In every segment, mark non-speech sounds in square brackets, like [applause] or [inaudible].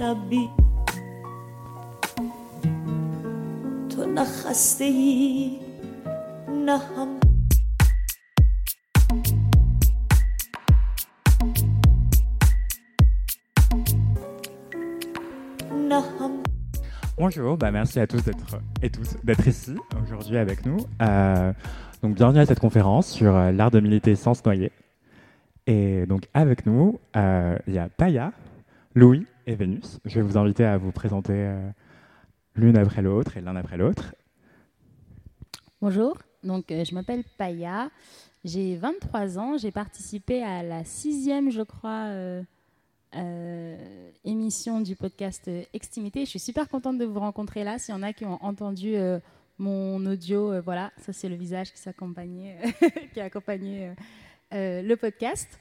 نبی تو نه خسته ای نه هم نه هم Bonjour, bah merci à tous d'être et tous d'être ici aujourd'hui avec nous. Euh, donc bienvenue à cette conférence sur euh, l'art de militer sans se noyer. Et donc avec nous, euh, il y a Paya, Louis et Vénus. Je vais vous inviter à vous présenter euh, l'une après l'autre et l'un après l'autre. Bonjour, donc euh, je m'appelle Paya, j'ai 23 ans, j'ai participé à la sixième, je crois, émission du podcast Extimité. Je suis super contente de vous rencontrer là. S'il y en a qui ont entendu mon audio, voilà, ça c'est le visage qui s'accompagnait, [laughs] qui a accompagné le podcast.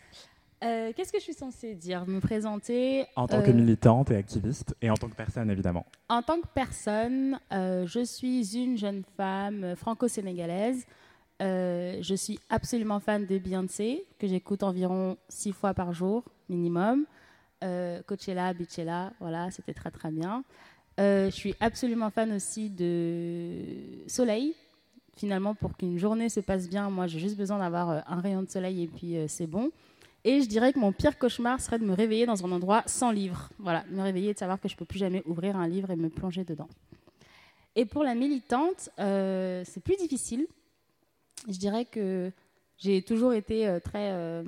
Euh, Qu'est-ce que je suis censée dire? Me présenter En tant euh, que militante et activiste et en tant que personne évidemment. En tant que personne, euh, je suis une jeune femme euh, franco-sénégalaise. Euh, je suis absolument fan de Beyoncé, que j'écoute environ six fois par jour minimum. Euh, Coachella, Beachella, voilà, c'était très très bien. Euh, je suis absolument fan aussi de soleil. Finalement, pour qu'une journée se passe bien, moi j'ai juste besoin d'avoir euh, un rayon de soleil et puis euh, c'est bon. Et je dirais que mon pire cauchemar serait de me réveiller dans un endroit sans livre. Voilà, me réveiller et de savoir que je ne peux plus jamais ouvrir un livre et me plonger dedans. Et pour la militante, euh, c'est plus difficile. Je dirais que j'ai toujours été très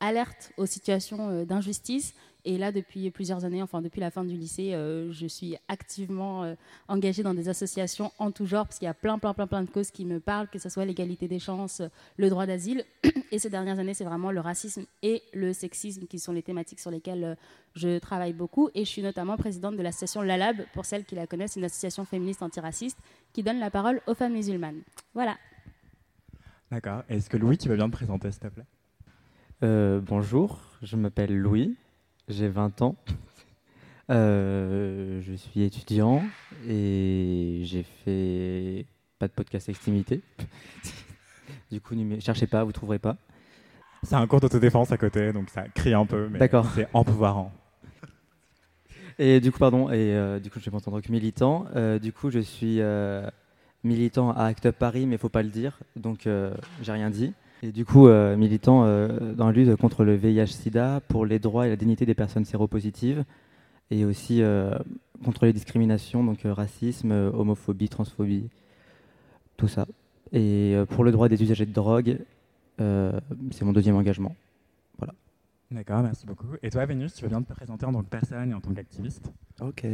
alerte aux situations d'injustice. Et là, depuis plusieurs années, enfin depuis la fin du lycée, euh, je suis activement euh, engagée dans des associations en tout genre, parce qu'il y a plein, plein, plein, plein de causes qui me parlent, que ce soit l'égalité des chances, le droit d'asile. [clears throat] Et ces dernières années, c'est vraiment le racisme et le sexisme qui sont les thématiques sur lesquelles euh, je travaille beaucoup. Et je suis notamment présidente de l'association LALAB, pour celles qui la connaissent, une association féministe antiraciste qui donne la parole aux femmes musulmanes. Voilà. D'accord. Est-ce que Louis, tu veux bien te présenter s'il te plaît? Euh, bonjour, je m'appelle Louis, j'ai 20 ans. [laughs] Euh, je suis étudiant et j'ai fait pas de podcast extimité. [laughs] du coup, numé- cherchez pas, vous trouverez pas. C'est un cours d'autodéfense à côté, donc ça crie un peu, mais c'est empouvoirant. Et du coup, pardon, et euh, du coup, je en tant que militant. Euh, du coup, je suis militant à Act Up Paris, mais faut pas le dire, donc j'ai rien dit. Et du coup, euh, militant euh, dans la lutte contre le VIH/SIDA, pour les droits et la dignité des personnes séropositives, et aussi euh, contre les discriminations, donc euh, racisme, euh, homophobie, transphobie, tout ça. Et euh, pour le droit des usagers de drogue, euh, c'est mon deuxième engagement. D'accord, merci beaucoup. Et toi, Vénus, tu veux bien te présenter en tant que personne et en tant qu'activiste? Ok,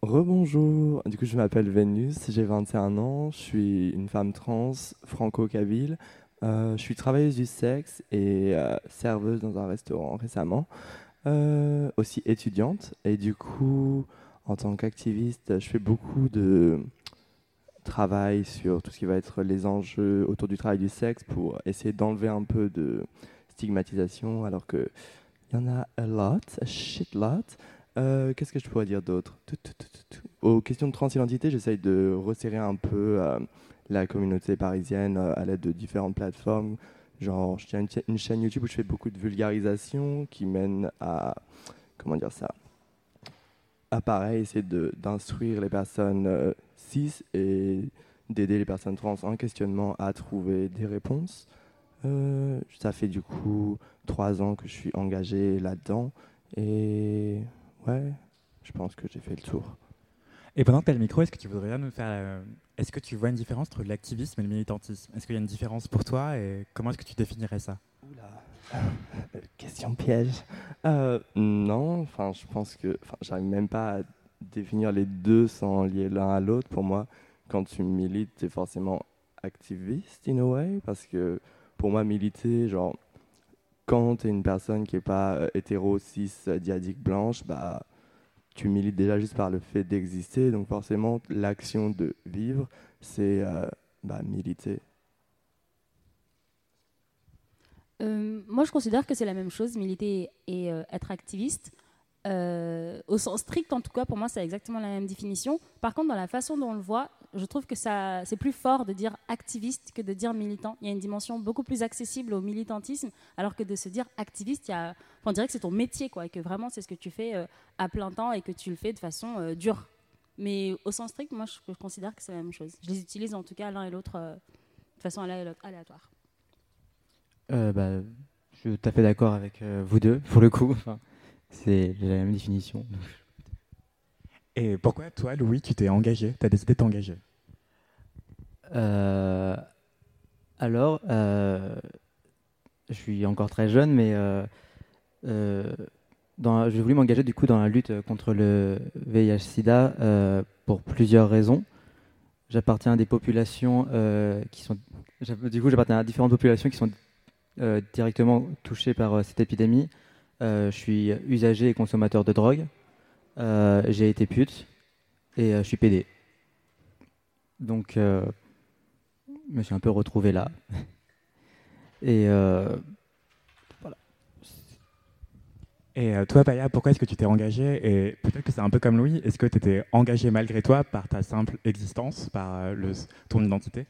rebonjour. Du coup, je m'appelle Vénus, j'ai 21 ans, je suis une femme trans franco-kabyle. Euh, je suis travailleuse du sexe et euh, serveuse dans un restaurant récemment. Euh, aussi étudiante. Et du coup, en tant qu'activiste, je fais beaucoup de travail sur tout ce qui va être les enjeux autour du travail du sexe pour essayer d'enlever un peu de stigmatisation, alors que il y en a a lot, a shit lot. Qu'est-ce que je pourrais dire d'autre? Aux questions de transidentité, j'essaye de resserrer un peu la communauté parisienne euh, à l'aide de différentes plateformes. Genre, je tiens une, cha- une chaîne YouTube où je fais beaucoup de vulgarisation qui mène à, comment dire ça, à pareil, essayer d'instruire les personnes euh, cis et d'aider les personnes trans en questionnement à trouver des réponses. Euh, ça fait du coup trois ans que je suis engagé là-dedans et ouais, je pense que j'ai fait le tour. Et pendant que tu as le micro, est-ce que tu voudrais bien nous faire. euh, est-ce que tu vois une différence entre l'activisme et le militantisme? Est-ce qu'il y a une différence pour toi et comment est-ce que tu définirais ça? Oula, [laughs] question piège. Euh, non, enfin, je pense que, j'arrive même pas à définir les deux sans lier l'un à l'autre. Pour moi, quand tu milites, tu es forcément activiste in a way, parce que pour moi, militer, genre, quand tu es une personne qui n'est pas euh, hétéro, cis, diadique, blanche, bah, tu milites déjà juste par le fait d'exister. Donc forcément, l'action de vivre, c'est euh, bah, militer. Euh, moi, je considère que c'est la même chose, militer et euh, être activiste. Au sens strict, en tout cas, pour moi, c'est exactement la même définition. Par contre, dans la façon dont on le voit, je trouve que ça, c'est plus fort de dire activiste que de dire militant. Il y a une dimension beaucoup plus accessible au militantisme, alors que de se dire activiste, on dirait que c'est ton métier, et que vraiment c'est ce que tu fais euh, à plein temps et que tu le fais de façon euh, dure. Mais au sens strict, moi, je, considère que c'est la même chose. Je les utilise en tout cas l'un et l'autre euh, de façon alé- aléatoire. Bah, je suis tout à fait d'accord avec vous deux, pour le coup. C'est la même définition. Et pourquoi toi, Louis, tu t'es engagé Tu as décidé de t'engager? Euh, alors, euh, je suis encore très jeune, mais euh, euh, dans, j'ai voulu m'engager du coup dans la lutte contre le VIH/SIDA pour plusieurs raisons. J'appartiens à des populations qui sont, du coup, j'appartiens à différentes populations qui sont directement touchées par cette épidémie. Je suis usager et consommateur de drogue. Euh, j'ai été pute et euh, je suis pédé. Donc, euh, je me suis un peu retrouvé là. [laughs] Et Et toi, Paya, pourquoi est-ce que tu t'es engagé Et peut-être que c'est un peu comme Louis, est-ce que tu étais engagé malgré toi par ta simple existence, par le, ton identité?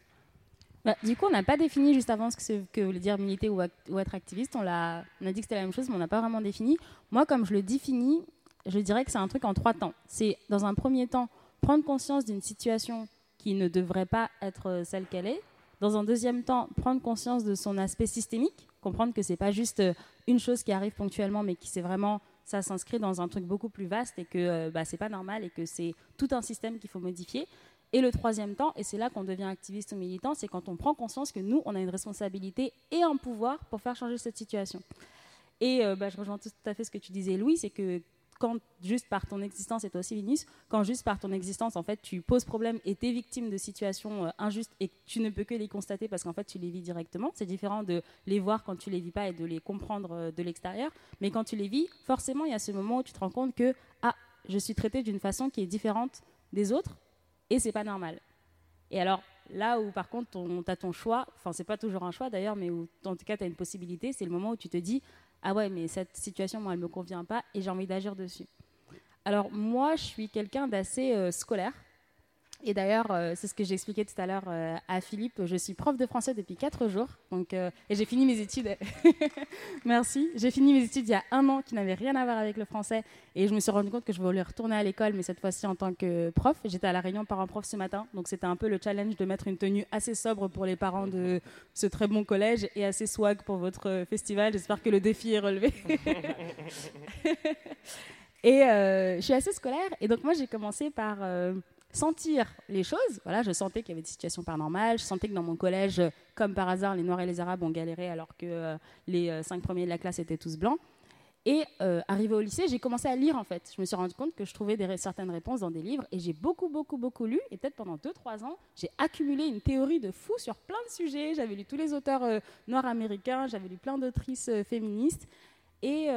Bah, du coup, on n'a pas défini juste avant ce que, c'est- que voulait dire militer ou, act- ou être activiste. On a dit que c'était la même chose, mais on n'a pas vraiment défini. Moi, comme je le définis, je dirais que c'est un truc en trois temps. C'est, dans un premier temps, prendre conscience d'une situation qui ne devrait pas être euh, celle qu'elle est. Dans un deuxième temps, prendre conscience de son aspect systémique, comprendre que c'est pas juste euh, une chose qui arrive ponctuellement, mais qui c'est vraiment ça s'inscrit dans un truc beaucoup plus vaste et que euh, bah, c'est pas normal et que c'est tout un système qu'il faut modifier. Et le troisième temps, et c'est là qu'on devient activiste ou militant, c'est quand on prend conscience que nous, on a une responsabilité et un pouvoir pour faire changer cette situation. Et bah, je rejoins tout à fait ce que tu disais, Louis, c'est que quand juste par ton existence, et toi aussi Linus, quand juste par ton existence, en fait, tu poses problème et tu es victime de situations euh, injustes et tu ne peux que les constater parce qu'en fait, tu les vis directement. C'est différent de les voir quand tu les vis pas et de les comprendre euh, de l'extérieur. Mais quand tu les vis, forcément, il y a ce moment où tu te rends compte que, ah, je suis traité d'une façon qui est différente des autres et c'est pas normal. Et alors, là où par contre, tu as ton choix, enfin, c'est pas toujours un choix d'ailleurs, mais où en tout cas, tu as une possibilité, c'est le moment où tu te dis Ah ouais, mais cette situation, moi, elle me convient pas et j'ai envie d'agir dessus. Alors, moi, je suis quelqu'un d'assez euh, scolaire. Et d'ailleurs, euh, c'est ce que j'ai expliqué tout à l'heure euh, à Philippe. Je suis prof de français depuis 4 jours. Donc, euh, et j'ai fini mes études. [laughs] Merci. J'ai fini mes études il y a un an qui n'avaient rien à voir avec le français. Et je me suis rendu compte que je voulais retourner à l'école, mais cette fois-ci en tant que prof. J'étais à la réunion parents-prof ce matin. Donc, c'était un peu le challenge de mettre une tenue assez sobre pour les parents de ce très bon collège et assez swag pour votre festival. J'espère que le défi est relevé. [laughs] [laughs] et je suis assez scolaire. Et donc, moi, j'ai commencé par. Sentir les choses. Voilà, je sentais qu'il y avait des situations paranormales. Je sentais que dans mon collège, comme par hasard, les Noirs et les Arabes ont galéré alors que euh, les euh, cinq premiers de la classe étaient tous blancs. Et euh, arrivé au lycée, j'ai commencé à lire en fait. Je me suis rendu compte que je trouvais certaines réponses dans des livres et j'ai beaucoup, beaucoup, beaucoup lu. Et peut-être pendant 2-3 ans, j'ai accumulé une théorie de fou sur plein de sujets. J'avais lu tous les auteurs euh, noirs américains, j'avais lu plein d'autrices féministes. Et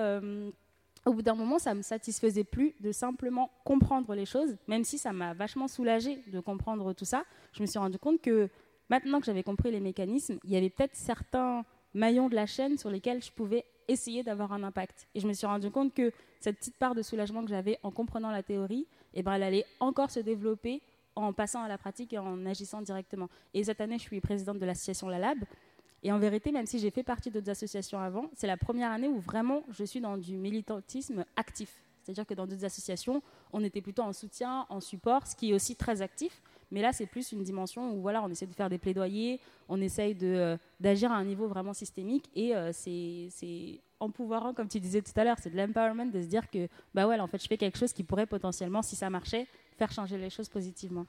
au bout d'un moment, ça me satisfaisait plus de simplement comprendre les choses, même si ça m'a vachement soulagée de comprendre tout ça. Je me suis rendu compte que maintenant que j'avais compris les mécanismes, il y avait peut-être certains maillons de la chaîne sur lesquels je pouvais essayer d'avoir un impact. Et je me suis rendu compte que cette petite part de soulagement que j'avais en comprenant la théorie, eh ben, elle allait encore se développer en passant à la pratique et en agissant directement. Et cette année, je suis présidente de l'association La Lab. Et en vérité, même si j'ai fait partie d'autres associations avant, c'est la première année où vraiment je suis dans du militantisme actif. C'est-à-dire que dans d'autres associations, on était plutôt en soutien, en support, ce qui est aussi très actif. Mais là, c'est plus une dimension où voilà, on essaie de faire des plaidoyers, on essaye euh, d'agir à un niveau vraiment systémique. Et euh, c'est, c'est empouvoirant, comme tu disais tout à l'heure, c'est de l'empowerment de se dire que bah ouais, en fait, je fais quelque chose qui pourrait potentiellement, si ça marchait, faire changer les choses positivement.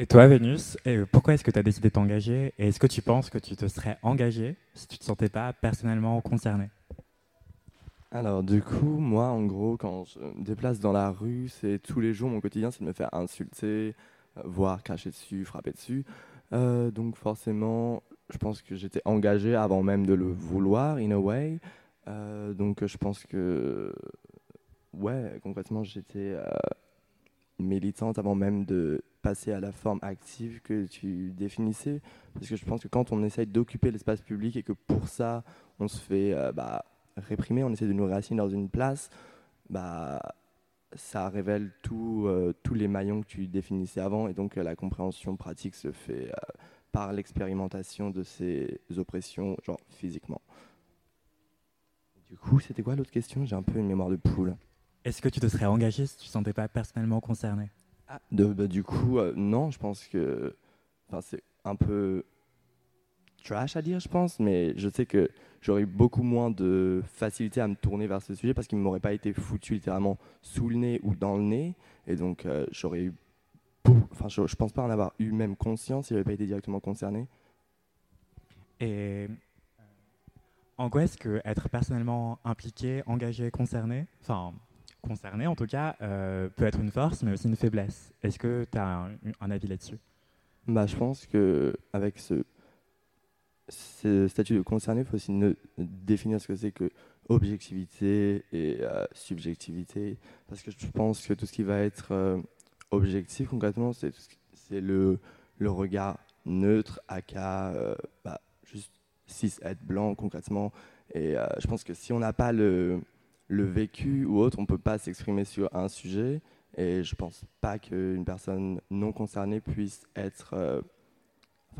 Et toi, Vénus, et pourquoi est-ce que tu as décidé de t'engager? Et est-ce que tu penses que tu te serais engagé si tu ne te sentais pas personnellement concerné? Alors du coup, moi en gros, quand je me déplace dans la rue, c'est tous les jours mon quotidien, c'est de me faire insulter, euh, voire cracher dessus, frapper dessus. Euh, donc forcément, je pense que j'étais engagé avant même de le vouloir, in a way. Euh, donc je pense que, ouais, concrètement, j'étais euh, militante avant même de passer à la forme active que tu définissais. Parce que je pense que quand on essaye d'occuper l'espace public et que pour ça, on se fait euh, bah, réprimer, on essaie de nous raciner dans une place, bah, ça révèle tout, euh, tous les maillons que tu définissais avant. Et donc euh, la compréhension pratique se fait par l'expérimentation de ces oppressions, genre physiquement. Du coup, c'était quoi l'autre question? J'ai un peu une mémoire de poule. Est-ce que tu te serais engagé si tu ne te sentais pas personnellement concerné? Ah, bah, du coup, euh, non, je pense que c'est un peu trash à dire, je pense, mais je sais que j'aurais eu beaucoup moins de facilité à me tourner vers ce sujet parce qu'il ne m'aurait pas été foutu littéralement sous le nez ou dans le nez. Et donc, euh, j'aurais eu. Enfin, je, je pense pas en avoir eu même conscience si j'avais pas été directement concerné. Et euh, en quoi est-ce que être personnellement impliqué, engagé, concerné, enfin concerné en tout cas, euh, peut être une force mais aussi une faiblesse Est-ce que tu as un, avis là-dessus? Bah, je pense que avec ce, ce statut de concerné, il faut aussi définir ce que c'est que objectivité et euh, subjectivité. Parce que je pense que tout ce qui va être euh, objectif, concrètement, c'est le, regard neutre, aka euh, bah, juste cis être blanc, concrètement. Et je pense que si on n'a pas le, le vécu ou autre, on ne peut pas s'exprimer sur un sujet. Et je pense pas qu'une personne non concernée puisse être, euh,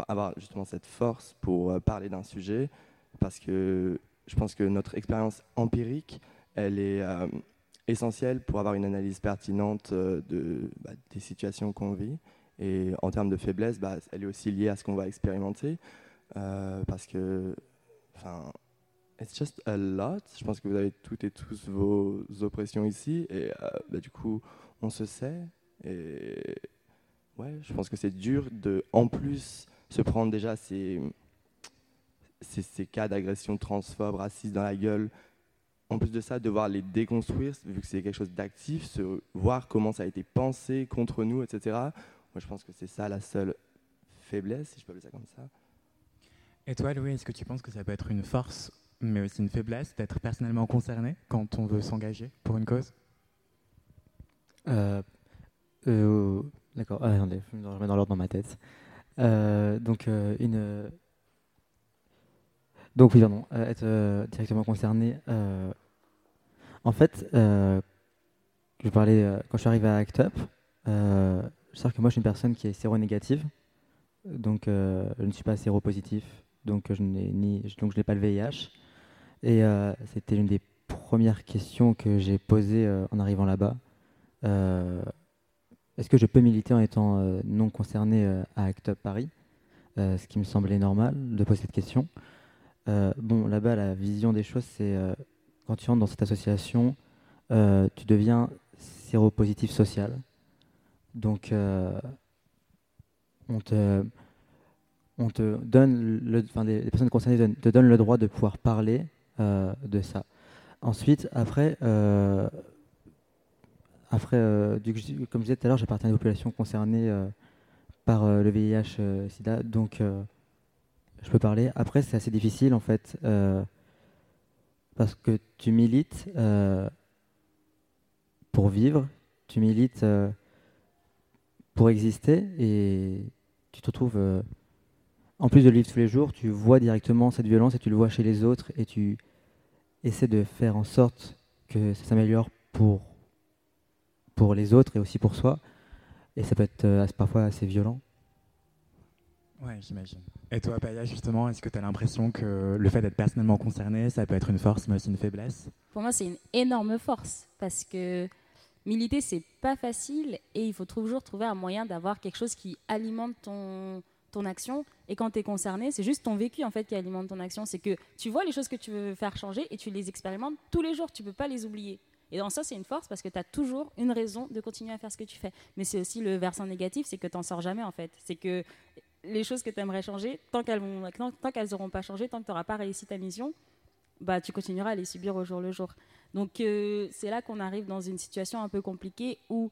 avoir justement cette force pour euh, parler d'un sujet, parce que je pense que notre expérience empirique, elle est euh, essentielle pour avoir une analyse pertinente de, bah, des situations qu'on vit. Et en termes de faiblesse, bah, elle est aussi liée à ce qu'on va expérimenter, parce que, it's just a lot. Je pense que vous avez toutes et tous vos oppressions ici, et euh, bah, du coup, on se sait. Et ouais, je pense que c'est dur de, en plus, se prendre déjà ces, ces, cas d'agression transphobe, raciste dans la gueule. En plus de ça, devoir les déconstruire, vu que c'est quelque chose d'actif, se voir comment ça a été pensé contre nous, etc. Moi, je pense que c'est ça la seule faiblesse, si je peux appeler ça comme ça. Et toi Louis, est-ce que tu penses que ça peut être une force mais aussi une faiblesse d'être personnellement concerné quand on veut s'engager pour une cause? Euh, euh, D'accord, ah, attendez, je me remets dans l'ordre dans ma tête. Euh, donc, une. Donc, oui, pardon, être directement concerné. En fait, je parlais, quand je suis arrivé à ACT UP, je sais que moi, je suis une personne qui est séronégative. Donc, euh, je ne suis pas séropositif. Donc, donc, je n'ai pas le VIH. Et euh, c'était l'une des premières questions que j'ai posées euh, en arrivant là-bas. Euh, Est-ce que je peux militer en étant non concerné à ACT UP Paris? Ce qui me semblait normal de poser cette question. Bon, là-bas, la vision des choses, c'est quand tu entres dans cette association, tu deviens séropositif social. Donc, on te, on te donne, le, enfin, les, personnes concernées te donnent le droit de pouvoir parler de ça. Ensuite, après, euh, après euh, comme je disais tout à l'heure, j'appartiens à une population concernée euh, par euh, le VIH-Sida, donc euh, je peux parler. Après, c'est assez difficile en fait, euh, parce que tu milites euh, pour vivre, tu milites euh, pour exister, et tu te retrouves, euh, en plus de vivre tous les jours, tu vois directement cette violence et tu le vois chez les autres, et tu essaies de faire en sorte que ça s'améliore pour, pour les autres et aussi pour soi. Et ça peut être euh, parfois assez violent. Ouais, j'imagine. Et toi, Paya, justement, est-ce que tu as l'impression que le fait d'être personnellement concerné, ça peut être une force mais aussi une faiblesse? Pour moi, c'est une énorme force parce que militer, c'est pas facile et il faut toujours trouver un moyen d'avoir quelque chose qui alimente ton, ton action. Et quand tu es concerné, c'est juste ton vécu en fait qui alimente ton action. C'est que tu vois les choses que tu veux faire changer et tu les expérimentes tous les jours. Tu peux pas les oublier. Et dans ça, c'est une force parce que tu as toujours une raison de continuer à faire ce que tu fais. Mais c'est aussi le versant négatif, c'est que tu n'en sors jamais en fait. C'est que les choses que tu aimerais changer, tant qu'elles vont, tant, n'auront pas changé, tant que tu n'auras pas réussi ta mission, bah, tu continueras à les subir au jour le jour. Donc euh, c'est là qu'on arrive dans une situation un peu compliquée où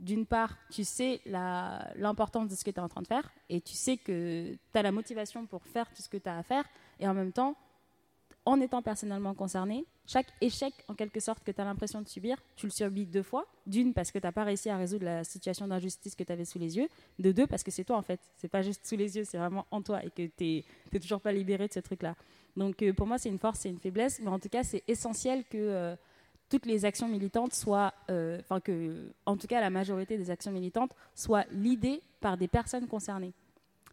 d'une part, tu sais l'importance de ce que tu es en train de faire et tu sais que tu as la motivation pour faire tout ce que tu as à faire et en même temps, en étant personnellement concerné, chaque échec, en quelque sorte, que tu as l'impression de subir, tu le subis deux fois. D'une, parce que tu n'as pas réussi à résoudre la situation d'injustice que tu avais sous les yeux. De deux, parce que c'est toi, en fait. C'est pas juste sous les yeux, c'est vraiment en toi et que tu n'es toujours pas libéré de ce truc-là. Donc, euh, pour moi, c'est une force, c'est une faiblesse. Mais en tout cas, c'est essentiel que euh, toutes les actions militantes soient, euh, enfin, que, en tout cas, la majorité des actions militantes soient l'idée par des personnes concernées.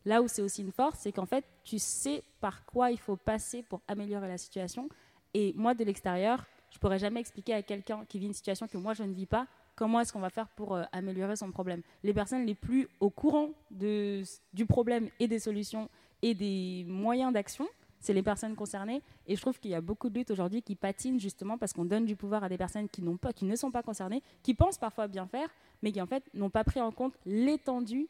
Là où c'est aussi une force, c'est qu'en fait, tu sais par quoi il faut passer pour améliorer la situation. Et moi, de l'extérieur, je pourrais jamais expliquer à quelqu'un qui vit une situation que moi je ne vis pas comment est-ce qu'on va faire pour euh, améliorer son problème. Les personnes les plus au courant du problème et des solutions et des moyens d'action, c'est les personnes concernées. Et je trouve qu'il y a beaucoup de luttes aujourd'hui qui patinent justement parce qu'on donne du pouvoir à des personnes qui, pas, qui ne sont pas concernées, qui pensent parfois bien faire, mais qui en fait n'ont pas pris en compte l'étendue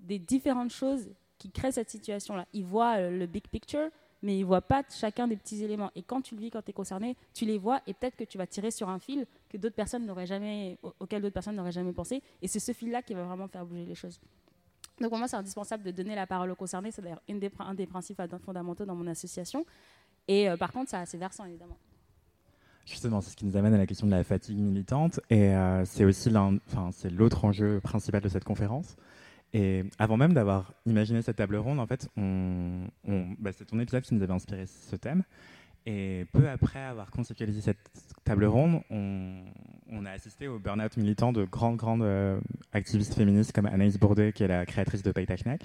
des différentes choses qui créent cette situation-là. Ils voient euh, le big picture, mais ils ne voient pas chacun des petits éléments. Et quand tu le vis, quand tu es concerné, tu les vois et peut-être que tu vas tirer sur un fil que d'autres personnes n'auraient jamais, auquel d'autres personnes n'auraient jamais pensé. Et c'est ce fil-là qui va vraiment faire bouger les choses. Donc pour moi, c'est indispensable de donner la parole aux concernés. C'est d'ailleurs un des principes fondamentaux dans mon association. Et euh, par contre, ça a ses versants, évidemment. Justement, c'est ce qui nous amène à la question de la fatigue militante. Et euh, c'est aussi l'autre enjeu principal de cette conférence. Et avant même d'avoir imaginé cette table ronde, en fait, bah, c'est ton épisode qui nous avait inspiré ce thème. Et peu après avoir conceptualisé cette table ronde, on, a assisté au burn-out militant de grandes, grandes euh, activistes féministes comme Anaïs Bourdet, qui est la créatrice de Paytachnek,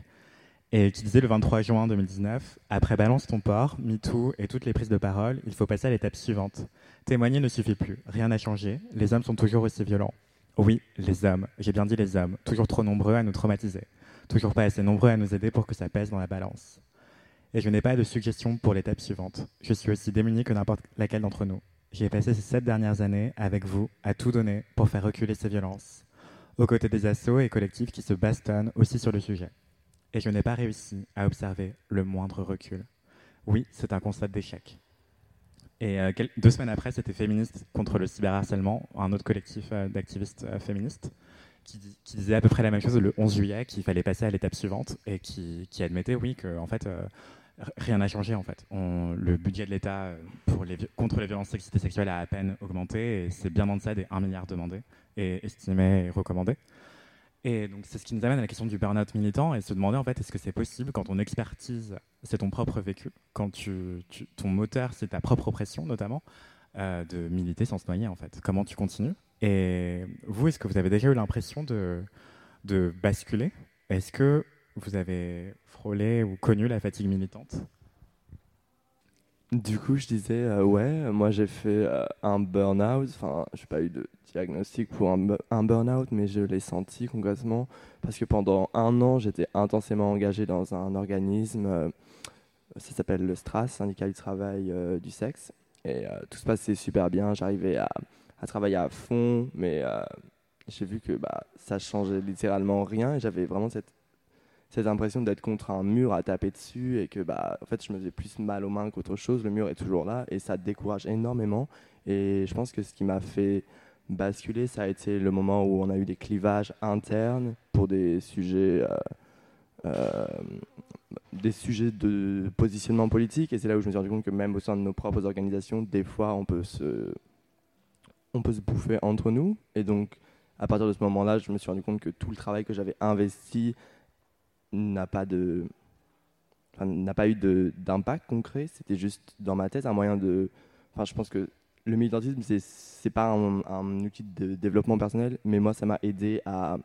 et qui disait le 23 juin 2019 Après Balance ton port, MeToo et toutes les prises de parole, il faut passer à l'étape suivante. Témoigner ne suffit plus, rien n'a changé, les hommes sont toujours aussi violents. Oui, les hommes, j'ai bien dit les hommes, toujours trop nombreux à nous traumatiser, toujours pas assez nombreux à nous aider pour que ça pèse dans la balance. Et je n'ai pas de suggestion pour l'étape suivante. Je suis aussi démuni que n'importe laquelle d'entre nous. J'ai passé ces sept dernières années avec vous à tout donner pour faire reculer ces violences, aux côtés des assauts et collectifs qui se bastonnent aussi sur le sujet. Et je n'ai pas réussi à observer le moindre recul. Oui, c'est un constat d'échec. Et euh, deux semaines après, c'était Féministes contre le cyberharcèlement, un autre collectif euh, d'activistes euh, féministes, qui, disait à peu près la même chose le 11 juillet, qu'il fallait passer à l'étape suivante et qui, admettait, oui, que en fait, rien n'a changé. En fait. le budget de l'État contre les violences sexistes et sexuelles a à peine augmenté et c'est bien en deçà des 1 milliard demandés et estimés et recommandés. Et donc c'est ce qui nous amène à la question du burn-out militant et se demander en fait est-ce que c'est possible quand ton expertise c'est ton propre vécu, quand ton moteur c'est ta propre oppression notamment, euh, de militer sans se noyer en fait. Comment tu continues Et vous, est-ce que vous avez déjà eu l'impression de basculer? Est-ce que vous avez frôlé ou connu la fatigue militante du coup, je disais, euh, ouais, moi j'ai fait euh, un burn-out. Enfin, je n'ai pas eu de diagnostic pour un, un burn-out, mais je l'ai senti concrètement parce que pendant un an, j'étais intensément engagé dans un organisme, euh, ça s'appelle le STRAS, syndicat du travail du sexe. Et tout se passait super bien, j'arrivais à, travailler à fond, mais j'ai vu que bah, ça changeait littéralement rien et j'avais vraiment cette cette impression d'être contre un mur à taper dessus et que bah en fait je me faisais plus mal aux mains qu'autre chose. Le mur est toujours là et ça décourage énormément. Et je pense que ce qui m'a fait basculer, ça a été le moment où on a eu des clivages internes pour des sujets, euh, euh, des sujets de positionnement politique. Et c'est là où je me suis rendu compte que même au sein de nos propres organisations, des fois on peut se, on peut se bouffer entre nous. Et donc à partir de ce moment-là, je me suis rendu compte que tout le travail que j'avais investi n'a pas de n'a pas eu d'impact concret. C'était juste dans ma tête un moyen de enfin je pense que le militantisme c'est c'est pas un, outil de développement personnel mais moi ça m'a aidé à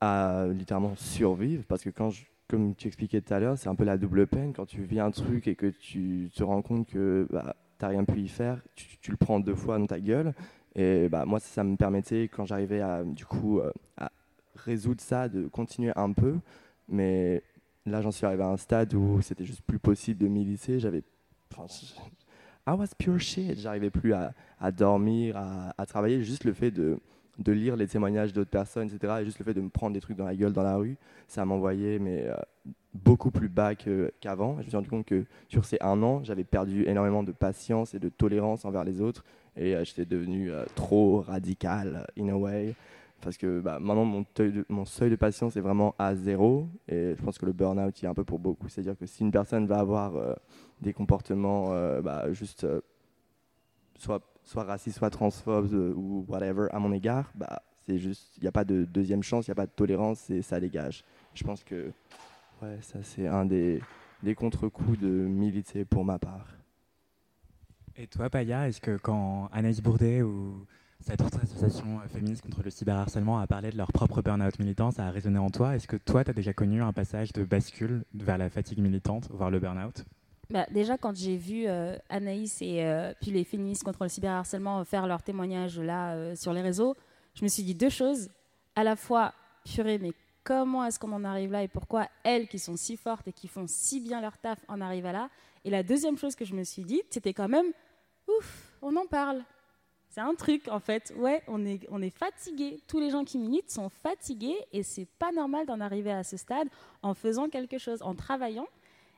à littéralement survivre parce que quand je, comme tu expliquais tout à l'heure c'est un peu la double peine. Quand tu vis un truc et que tu te rends compte que bah, t'as rien pu y faire tu, le prends deux fois dans ta gueule. Et bah moi ça, me permettait quand j'arrivais à du coup euh, à résoudre ça, de continuer un peu. Mais là, j'en suis arrivé à un stade où c'était juste plus possible de militer. J'avais. I was pure shit. J'arrivais plus à, dormir, à, travailler. Juste le fait de de lire les témoignages d'autres personnes, etc. Et juste le fait de me prendre des trucs dans la gueule dans la rue, ça m'envoyait euh, beaucoup plus bas qu'avant. je me suis rendu compte que sur ces un an, j'avais perdu énormément de patience et de tolérance envers les autres. Et euh, j'étais devenu euh, trop radical, in a way. Parce que bah, maintenant, mon, seuil de patience est vraiment à zéro. Et je pense que le burn-out, il a un peu pour beaucoup. C'est-à-dire que si une personne va avoir euh, des comportements euh, bah, juste euh, soit, soit racistes, soit transphobes ou whatever à mon égard, bah, c'est juste, il n'y a pas de deuxième chance, il n'y a pas de tolérance et ça dégage. Je pense que ouais, ça, c'est un des, des contre-coups de militer pour ma part. Et toi, Paya, est-ce que quand Anaïs Bourdet ou cette autre association euh, féministe contre le cyberharcèlement a parlé de leur propre burn-out militant, ça a résonné en toi Est-ce que toi, tu as déjà connu un passage de bascule vers la fatigue militante, voire le burn-out? Bah, déjà, quand j'ai vu euh, Anaïs et euh, puis les féministes contre le cyberharcèlement faire leur témoignage là sur les réseaux, je me suis dit deux choses. À la fois, purée, mais comment est-ce qu'on en arrive là et pourquoi elles qui sont si fortes et qui font si bien leur taf en arrivent à là? Et la deuxième chose que je me suis dit, c'était quand même, ouf, on en parle. C'est un truc en fait. Ouais, on est, on est fatigué. Tous les gens qui militent sont fatigués et c'est pas normal d'en arriver à ce stade en faisant quelque chose, en travaillant.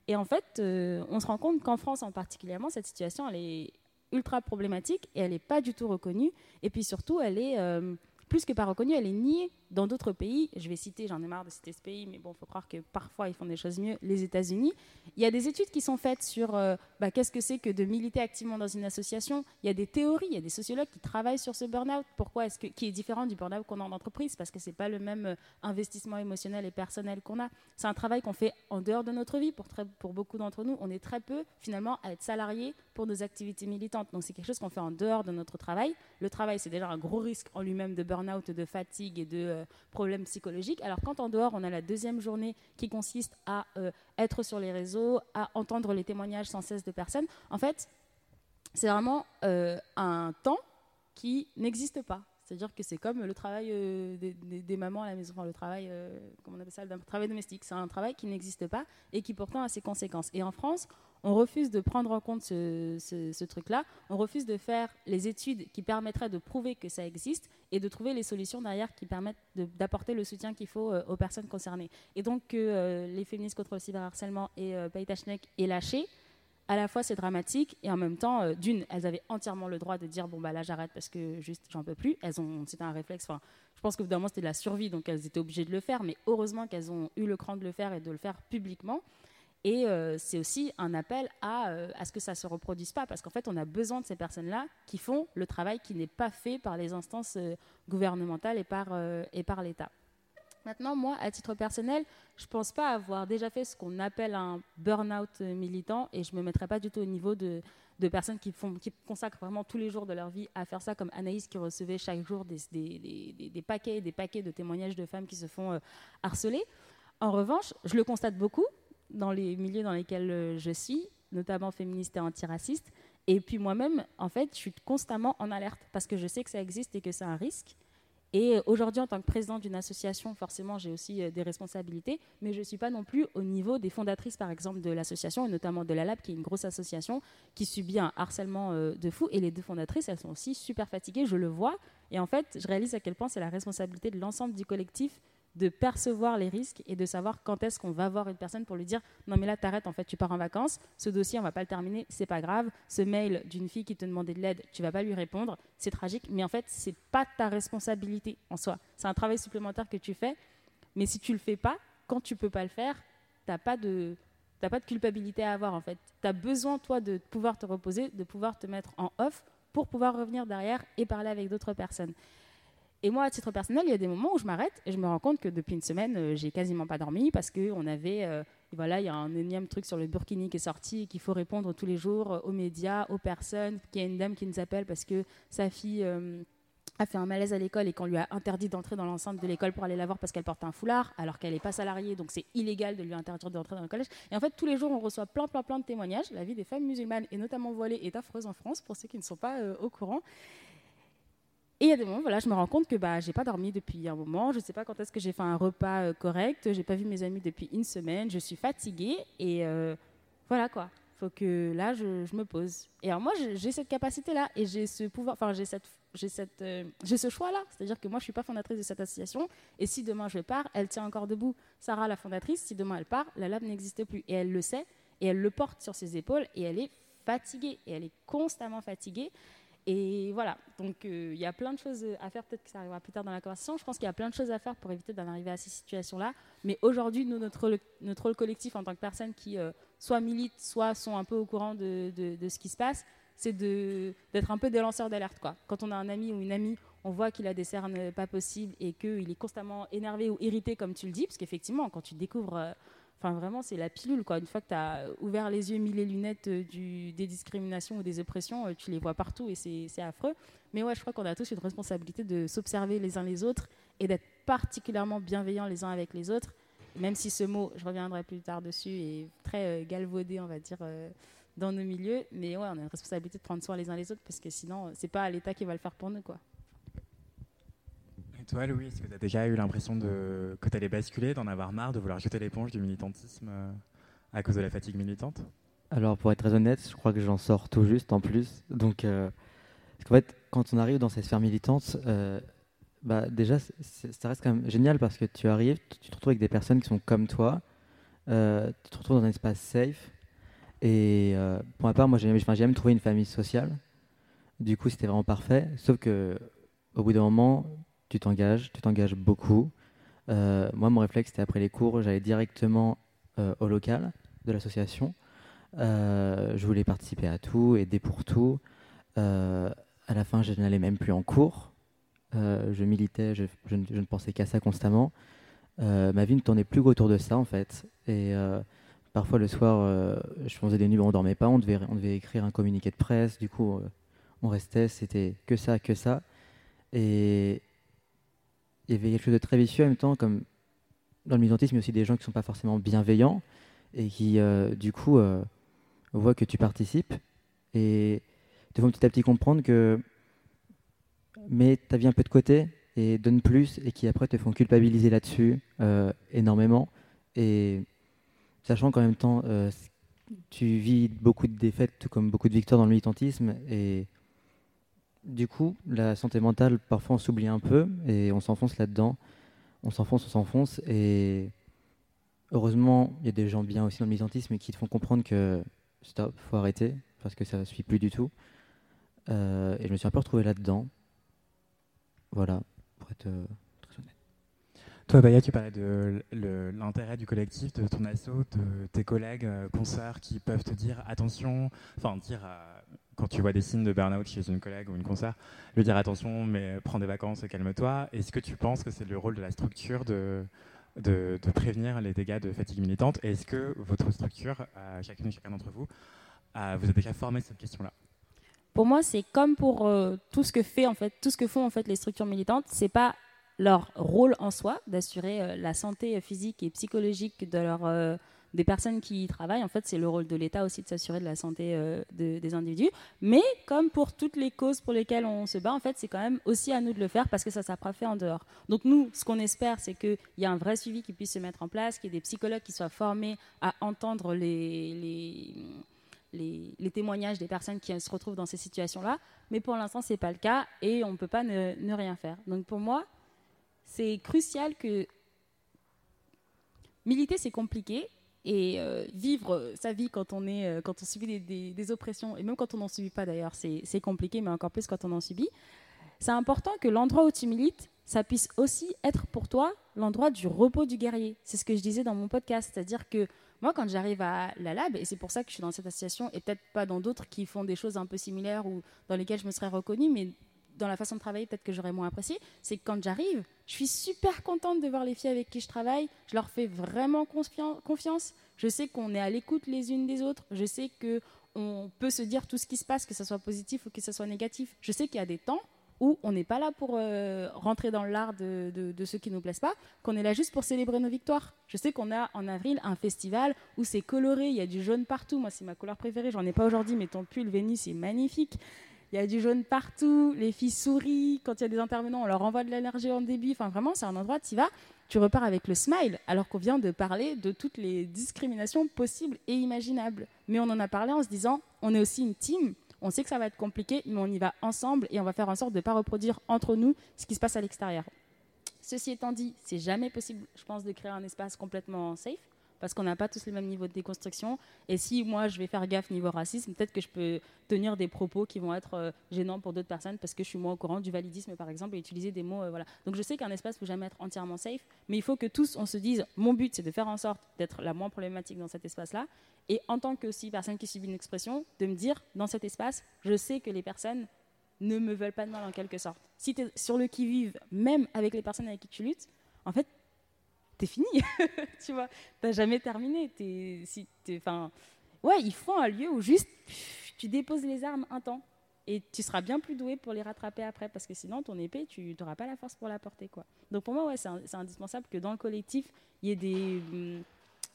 Et en fait, euh, on se rend compte qu'en France en particulièrement, cette situation, elle est ultra problématique et elle n'est pas du tout reconnue. Et puis surtout, elle est euh, plus que pas reconnue, elle est niée dans d'autres pays. Je vais citer, j'en ai marre de citer ce pays, mais bon, il faut croire que parfois ils font des choses mieux, les États-Unis. Il y a des études qui sont faites sur euh, bah, qu'est-ce que c'est que de militer activement dans une association. Il y a des théories, il y a des sociologues qui travaillent sur ce burn-out. Pourquoi est-ce que qui est différent du burn-out qu'on a en entreprise? Parce que c'est pas le même euh, investissement émotionnel et personnel qu'on a. C'est un travail qu'on fait en dehors de notre vie. Pour, très, pour beaucoup d'entre nous, on est très peu finalement à être salarié pour nos activités militantes. Donc c'est quelque chose qu'on fait en dehors de notre travail. Le travail, c'est déjà un gros risque en lui-même de burn-out, de fatigue et de euh, problèmes psychologiques. Alors quand en dehors, on a la deuxième journée qui consiste à euh, être sur les réseaux, à entendre les témoignages sans cesse de personnes, en fait, c'est vraiment euh, un temps qui n'existe pas. C'est-à-dire que c'est comme le travail des, mamans à la maison, le travail, comment on appelle ça, le travail domestique. C'est un travail qui n'existe pas et qui pourtant a ses conséquences. Et en France, on refuse de prendre en compte ce, truc-là. On refuse de faire les études qui permettraient de prouver que ça existe et de trouver les solutions derrière qui permettent d'apporter le soutien qu'il faut euh, aux personnes concernées. Et donc que euh, les féministes contre le cyberharcèlement et euh, Païta Schneck aient lâché, à la fois c'est dramatique et en même temps, euh, d'une, elles avaient entièrement le droit de dire bon bah là j'arrête parce que juste j'en peux plus. Elles ont, c'était un réflexe. Enfin, je pense que évidemment c'était de la survie donc elles étaient obligées de le faire, mais heureusement qu'elles ont eu le cran de le faire et de le faire publiquement. Et euh, c'est aussi un appel à, euh, à ce que ça ne se reproduise pas, parce qu'en fait, on a besoin de ces personnes-là qui font le travail qui n'est pas fait par les instances euh, gouvernementales et par, et par l'État. Maintenant, moi, à titre personnel, je ne pense pas avoir déjà fait ce qu'on appelle un burn-out militant, et je ne me mettrai pas du tout au niveau de, de personnes qui, font, qui consacrent vraiment tous les jours de leur vie à faire ça, comme Anaïs qui recevait chaque jour des, des, des- des- paquets et des paquets de témoignages de femmes qui se font harceler. En revanche, je le constate beaucoup dans les milieux dans lesquels euh, je suis, notamment féministe et antiraciste. Et puis moi-même, en fait, je suis constamment en alerte parce que je sais que ça existe et que c'est un risque. Et aujourd'hui, en tant que présidente d'une association, forcément, j'ai aussi euh, des responsabilités, mais je ne suis pas non plus au niveau des fondatrices, par exemple, de l'association, et notamment de la Lab, qui est une grosse association qui subit un harcèlement euh, de fou. Et les deux fondatrices, elles sont aussi super fatiguées, je le vois. Et en fait, je réalise à quel point c'est la responsabilité de l'ensemble du collectif de percevoir les risques et de savoir quand est-ce qu'on va voir une personne pour lui dire non mais là t'arrêtes en fait tu pars en vacances. Ce dossier on va pas le terminer c'est pas grave. Ce mail d'une fille qui te demandait de l'aide tu vas pas lui répondre c'est tragique. Mais en fait c'est pas ta responsabilité en soi. C'est un travail supplémentaire que tu fais. Mais si tu le fais pas quand tu peux pas le faire t'as pas de t'as pas de culpabilité à avoir en fait. T'as besoin toi de pouvoir te reposer de pouvoir te mettre en off pour pouvoir revenir derrière et parler avec d'autres personnes et moi, à titre personnel, il y a des moments où je m'arrête et je me rends compte que depuis une semaine, euh, j'ai quasiment pas dormi parce que on avait, euh, voilà, il y a un énième truc sur le Burkini qui est sorti et qu'il faut répondre tous les jours aux médias, aux personnes. Qu'il y a une dame qui nous appelle parce que sa fille euh, a fait un malaise à l'école et qu'on lui a interdit d'entrer dans l'enceinte de l'école pour aller la voir parce qu'elle porte un foulard, alors qu'elle n'est pas salariée, donc c'est illégal de lui interdire d'entrer dans le collège. Et en fait, tous les jours, on reçoit plein, plein, plein de témoignages. La vie des femmes musulmanes, et notamment voilées, est affreuse en France, pour ceux qui ne sont pas euh, au courant. Et il y a des moments, voilà, je me rends compte que bah, j'ai pas dormi depuis un moment, je sais pas quand est-ce que j'ai fait un repas euh, correct, j'ai pas vu mes amis depuis une semaine, je suis fatiguée et euh, voilà quoi. Faut que là je, me pose. Et alors moi j'ai cette capacité là et j'ai ce pouvoir, enfin j'ai cette j'ai euh, ce choix-là. C'est-à-dire que moi, je suis pas fondatrice de cette association. Et si demain je pars, elle tient encore debout. Sarah, la fondatrice, si demain elle part, la lab n'existe plus. Et elle le sait. Et elle le porte sur ses épaules. Et elle est fatiguée. Et elle est constamment fatiguée. Et voilà, donc euh, il y a plein de choses à faire, peut-être que ça arrivera plus tard dans la conversation. Je pense qu'il y a plein de choses à faire pour éviter d'en arriver à ces situations-là. Mais aujourd'hui, notre rôle, collectif en tant que personnes qui euh, soit militent, soit sont un peu au courant de, ce qui se passe, c'est d'être un peu des lanceurs d'alerte. Quand on a un ami ou une amie, on voit qu'il a des cernes pas possibles et qu'il est constamment énervé ou irrité, comme tu le dis, parce qu'effectivement, quand tu découvres... euh, Enfin, vraiment, c'est la pilule. Quoi. Une fois que tu as ouvert les yeux, mis les lunettes euh, du, des discriminations ou des oppressions, euh, tu les vois partout et c'est affreux. Mais ouais, je crois qu'on a tous une responsabilité de s'observer les uns les autres et d'être particulièrement bienveillants les uns avec les autres. Même si ce mot, je reviendrai plus tard dessus, est très euh, galvaudé, on va dire, dans nos milieux. Mais ouais, on a une responsabilité de prendre soin les uns les autres parce que sinon, c'est pas l'État qui va le faire pour nous. Quoi. Toi, Louis, est-ce que tu as déjà eu l'impression de... que tu allais basculer, d'en avoir marre, de vouloir jeter l'éponge du militantisme euh, à cause de la fatigue militante? Alors, pour être très honnête, je crois que j'en sors tout juste en plus. Donc, euh, qu'en fait, quand on arrive dans cette sphère militante, euh, bah, déjà, ça reste quand même génial parce que tu arrives, tu te retrouves avec des personnes qui sont comme toi, tu te retrouves dans un espace safe. Et pour ma part, moi, j'ai même trouvé une famille sociale. Du coup, c'était vraiment parfait. Sauf que, au bout d'un moment, tu t'engages, tu t'engages beaucoup. Euh, moi, mon réflexe, c'était après les cours, j'allais directement euh, au local de l'association. Euh, je voulais participer à tout, aider pour tout. À la fin, je n'allais même plus en cours. Je militais, je, ne- ne pensais qu'à ça constamment. Ma vie ne tournait plus qu'autour de ça, en fait. Et parfois, le soir, je faisais des nuits on dormait pas. On devait, on devait écrire un communiqué de presse. Du coup, on restait, c'était que ça, que ça. Et il y avait quelque chose de très vicieux en même temps, comme dans le militantisme, il y a aussi des gens qui ne sont pas forcément bienveillants et qui, euh, du coup, euh, voient que tu participes et te font petit à petit comprendre que mets ta vie un peu de côté et donne plus et qui après te font culpabiliser là-dessus euh, énormément. Et sachant qu'en même temps, tu vis beaucoup de défaites comme beaucoup de victoires dans le militantisme et du coup, la santé mentale, parfois on s'oublie un peu et on s'enfonce là-dedans. On s'enfonce, on s'enfonce et heureusement, il y a des gens bien aussi dans le militantisme qui te font comprendre que stop, faut arrêter parce que ça ne suit plus du tout. Euh, et je me suis un peu retrouvé là-dedans. Voilà, pour être euh, très honnête. Toi, Baya, tu parlais de l'intérêt du collectif, de ton asso, de tes collègues, euh, consoeurs qui peuvent te dire attention, enfin dire quand tu vois des signes de burn-out chez une collègue ou une consoeur, lui dire attention, mais prends des vacances, calme-toi. Est-ce que tu penses que c'est le rôle de la structure de, de, prévenir les dégâts de fatigue militante? Et Est-ce que votre structure, chacune et chacun d'entre vous, vous a déjà formé cette question-là? Pour moi, c'est comme pour euh, tout ce que fait en fait, tout ce que font en fait les structures militantes, c'est pas leur rôle en soi d'assurer euh, la santé physique et psychologique de leur euh, des personnes qui y travaillent. En fait, c'est le rôle de l'État aussi de s'assurer de la santé euh, de- des individus. Mais comme pour toutes les causes pour lesquelles on se bat, en fait, c'est quand même aussi à nous de le faire parce que ça ne sera pas fait en dehors. Donc nous, ce qu'on espère, c'est qu'il y a un vrai suivi qui puisse se mettre en place, qu'il y ait des psychologues qui soient formés à entendre les, témoignages des personnes qui se retrouvent dans ces situations-là. Mais pour l'instant, ce n'est pas le cas et on ne peut pas ne rien faire. Donc pour moi, c'est crucial que militer, c'est compliqué. Et euh, vivre euh, sa vie quand on, est, euh, quand on subit des, des- oppressions, et même quand on n'en subit pas d'ailleurs, c'est compliqué, mais encore plus quand on en subit. C'est important que l'endroit où tu milites, ça puisse aussi être pour toi l'endroit du repos du guerrier. C'est ce que je disais dans mon podcast. C'est-à-dire que moi, quand j'arrive à la lab, et c'est pour ça que je suis dans cette association, et peut-être pas dans d'autres qui font des choses un peu similaires ou dans lesquelles je me serais reconnue, mais dans la façon de travailler, peut-être que j'aurais moins apprécié, c'est que quand j'arrive, je suis super contente de voir les filles avec qui je travaille. Je leur fais vraiment confian- confiance. Je sais qu'on est à l'écoute les unes des autres. Je sais que on peut se dire tout ce qui se passe, que ce soit positif ou que ce soit négatif. Je sais qu'il y a des temps où on n'est pas là pour euh, rentrer dans l'art de, ceux qui nous plaisent pas, qu'on est là juste pour célébrer nos victoires. Je sais qu'on a en avril un festival où c'est coloré, il y a du jaune partout. Moi, c'est ma couleur préférée. J'en ai pas aujourd'hui, mais ton pull Vénus est magnifique. Il y a du jaune partout, les filles sourient. Quand il y a des intervenants, on leur envoie de l'énergie en début. Enfin, vraiment, c'est un endroit, tu vas, tu repars avec le smile, alors qu'on vient de parler de toutes les discriminations possibles et imaginables. Mais on en a parlé en se disant, on est aussi une team, On sait que ça va être compliqué, mais on y va ensemble et on va faire en sorte de ne pas reproduire entre nous ce qui se passe à l'extérieur. Ceci étant dit, c'est jamais possible, je pense, de créer un espace complètement safe parce qu'on n'a pas tous le même niveau de déconstruction. Et si moi je vais faire gaffe niveau racisme, peut-être que je peux tenir des propos qui vont être euh, gênants pour d'autres personnes parce que je suis moins au courant du validisme par exemple et utiliser des mots. Euh, voilà. Donc je sais qu'un espace peut jamais être entièrement safe, mais il faut que tous on se dise mon but c'est de faire en sorte d'être la moins problématique dans cet espace-là. Et en tant que aussi personne qui subit une expression, de me dire dans cet espace, je sais que les personnes ne me veulent pas de mal en quelque sorte. Si tu es sur le qui-vive, même avec les personnes avec qui tu luttes, en fait, t'es fini. [laughs] tu vois, t'as jamais terminé. Es, si enfin, ouais, il faut un lieu où juste tu déposes les armes un temps et tu seras bien plus doué pour les rattraper après parce que sinon ton épée tu n'auras pas la force pour la porter quoi. Donc pour moi ouais c'est indispensable que dans le collectif il y ait des, hum,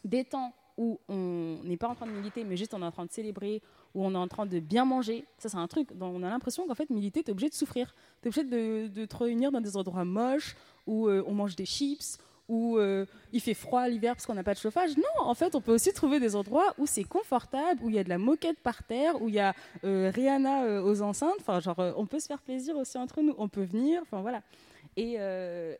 des temps où on n'est pas en train de militer mais juste on est en train de célébrer où on est en train de bien manger. Ça c'est un truc dont on a l'impression qu'en fait militer t'es obligé de souffrir. T'es obligé de, de, te réunir dans des endroits moches où euh, on mange des chips où euh, il fait froid l'hiver parce qu'on n'a pas de chauffage. Non, en fait, on peut aussi trouver des endroits où c'est confortable, où il y a de la moquette par terre, où il y a euh, Rihanna euh, aux enceintes. Enfin, genre, on peut se faire plaisir aussi entre nous. On peut venir. Enfin, voilà. Et,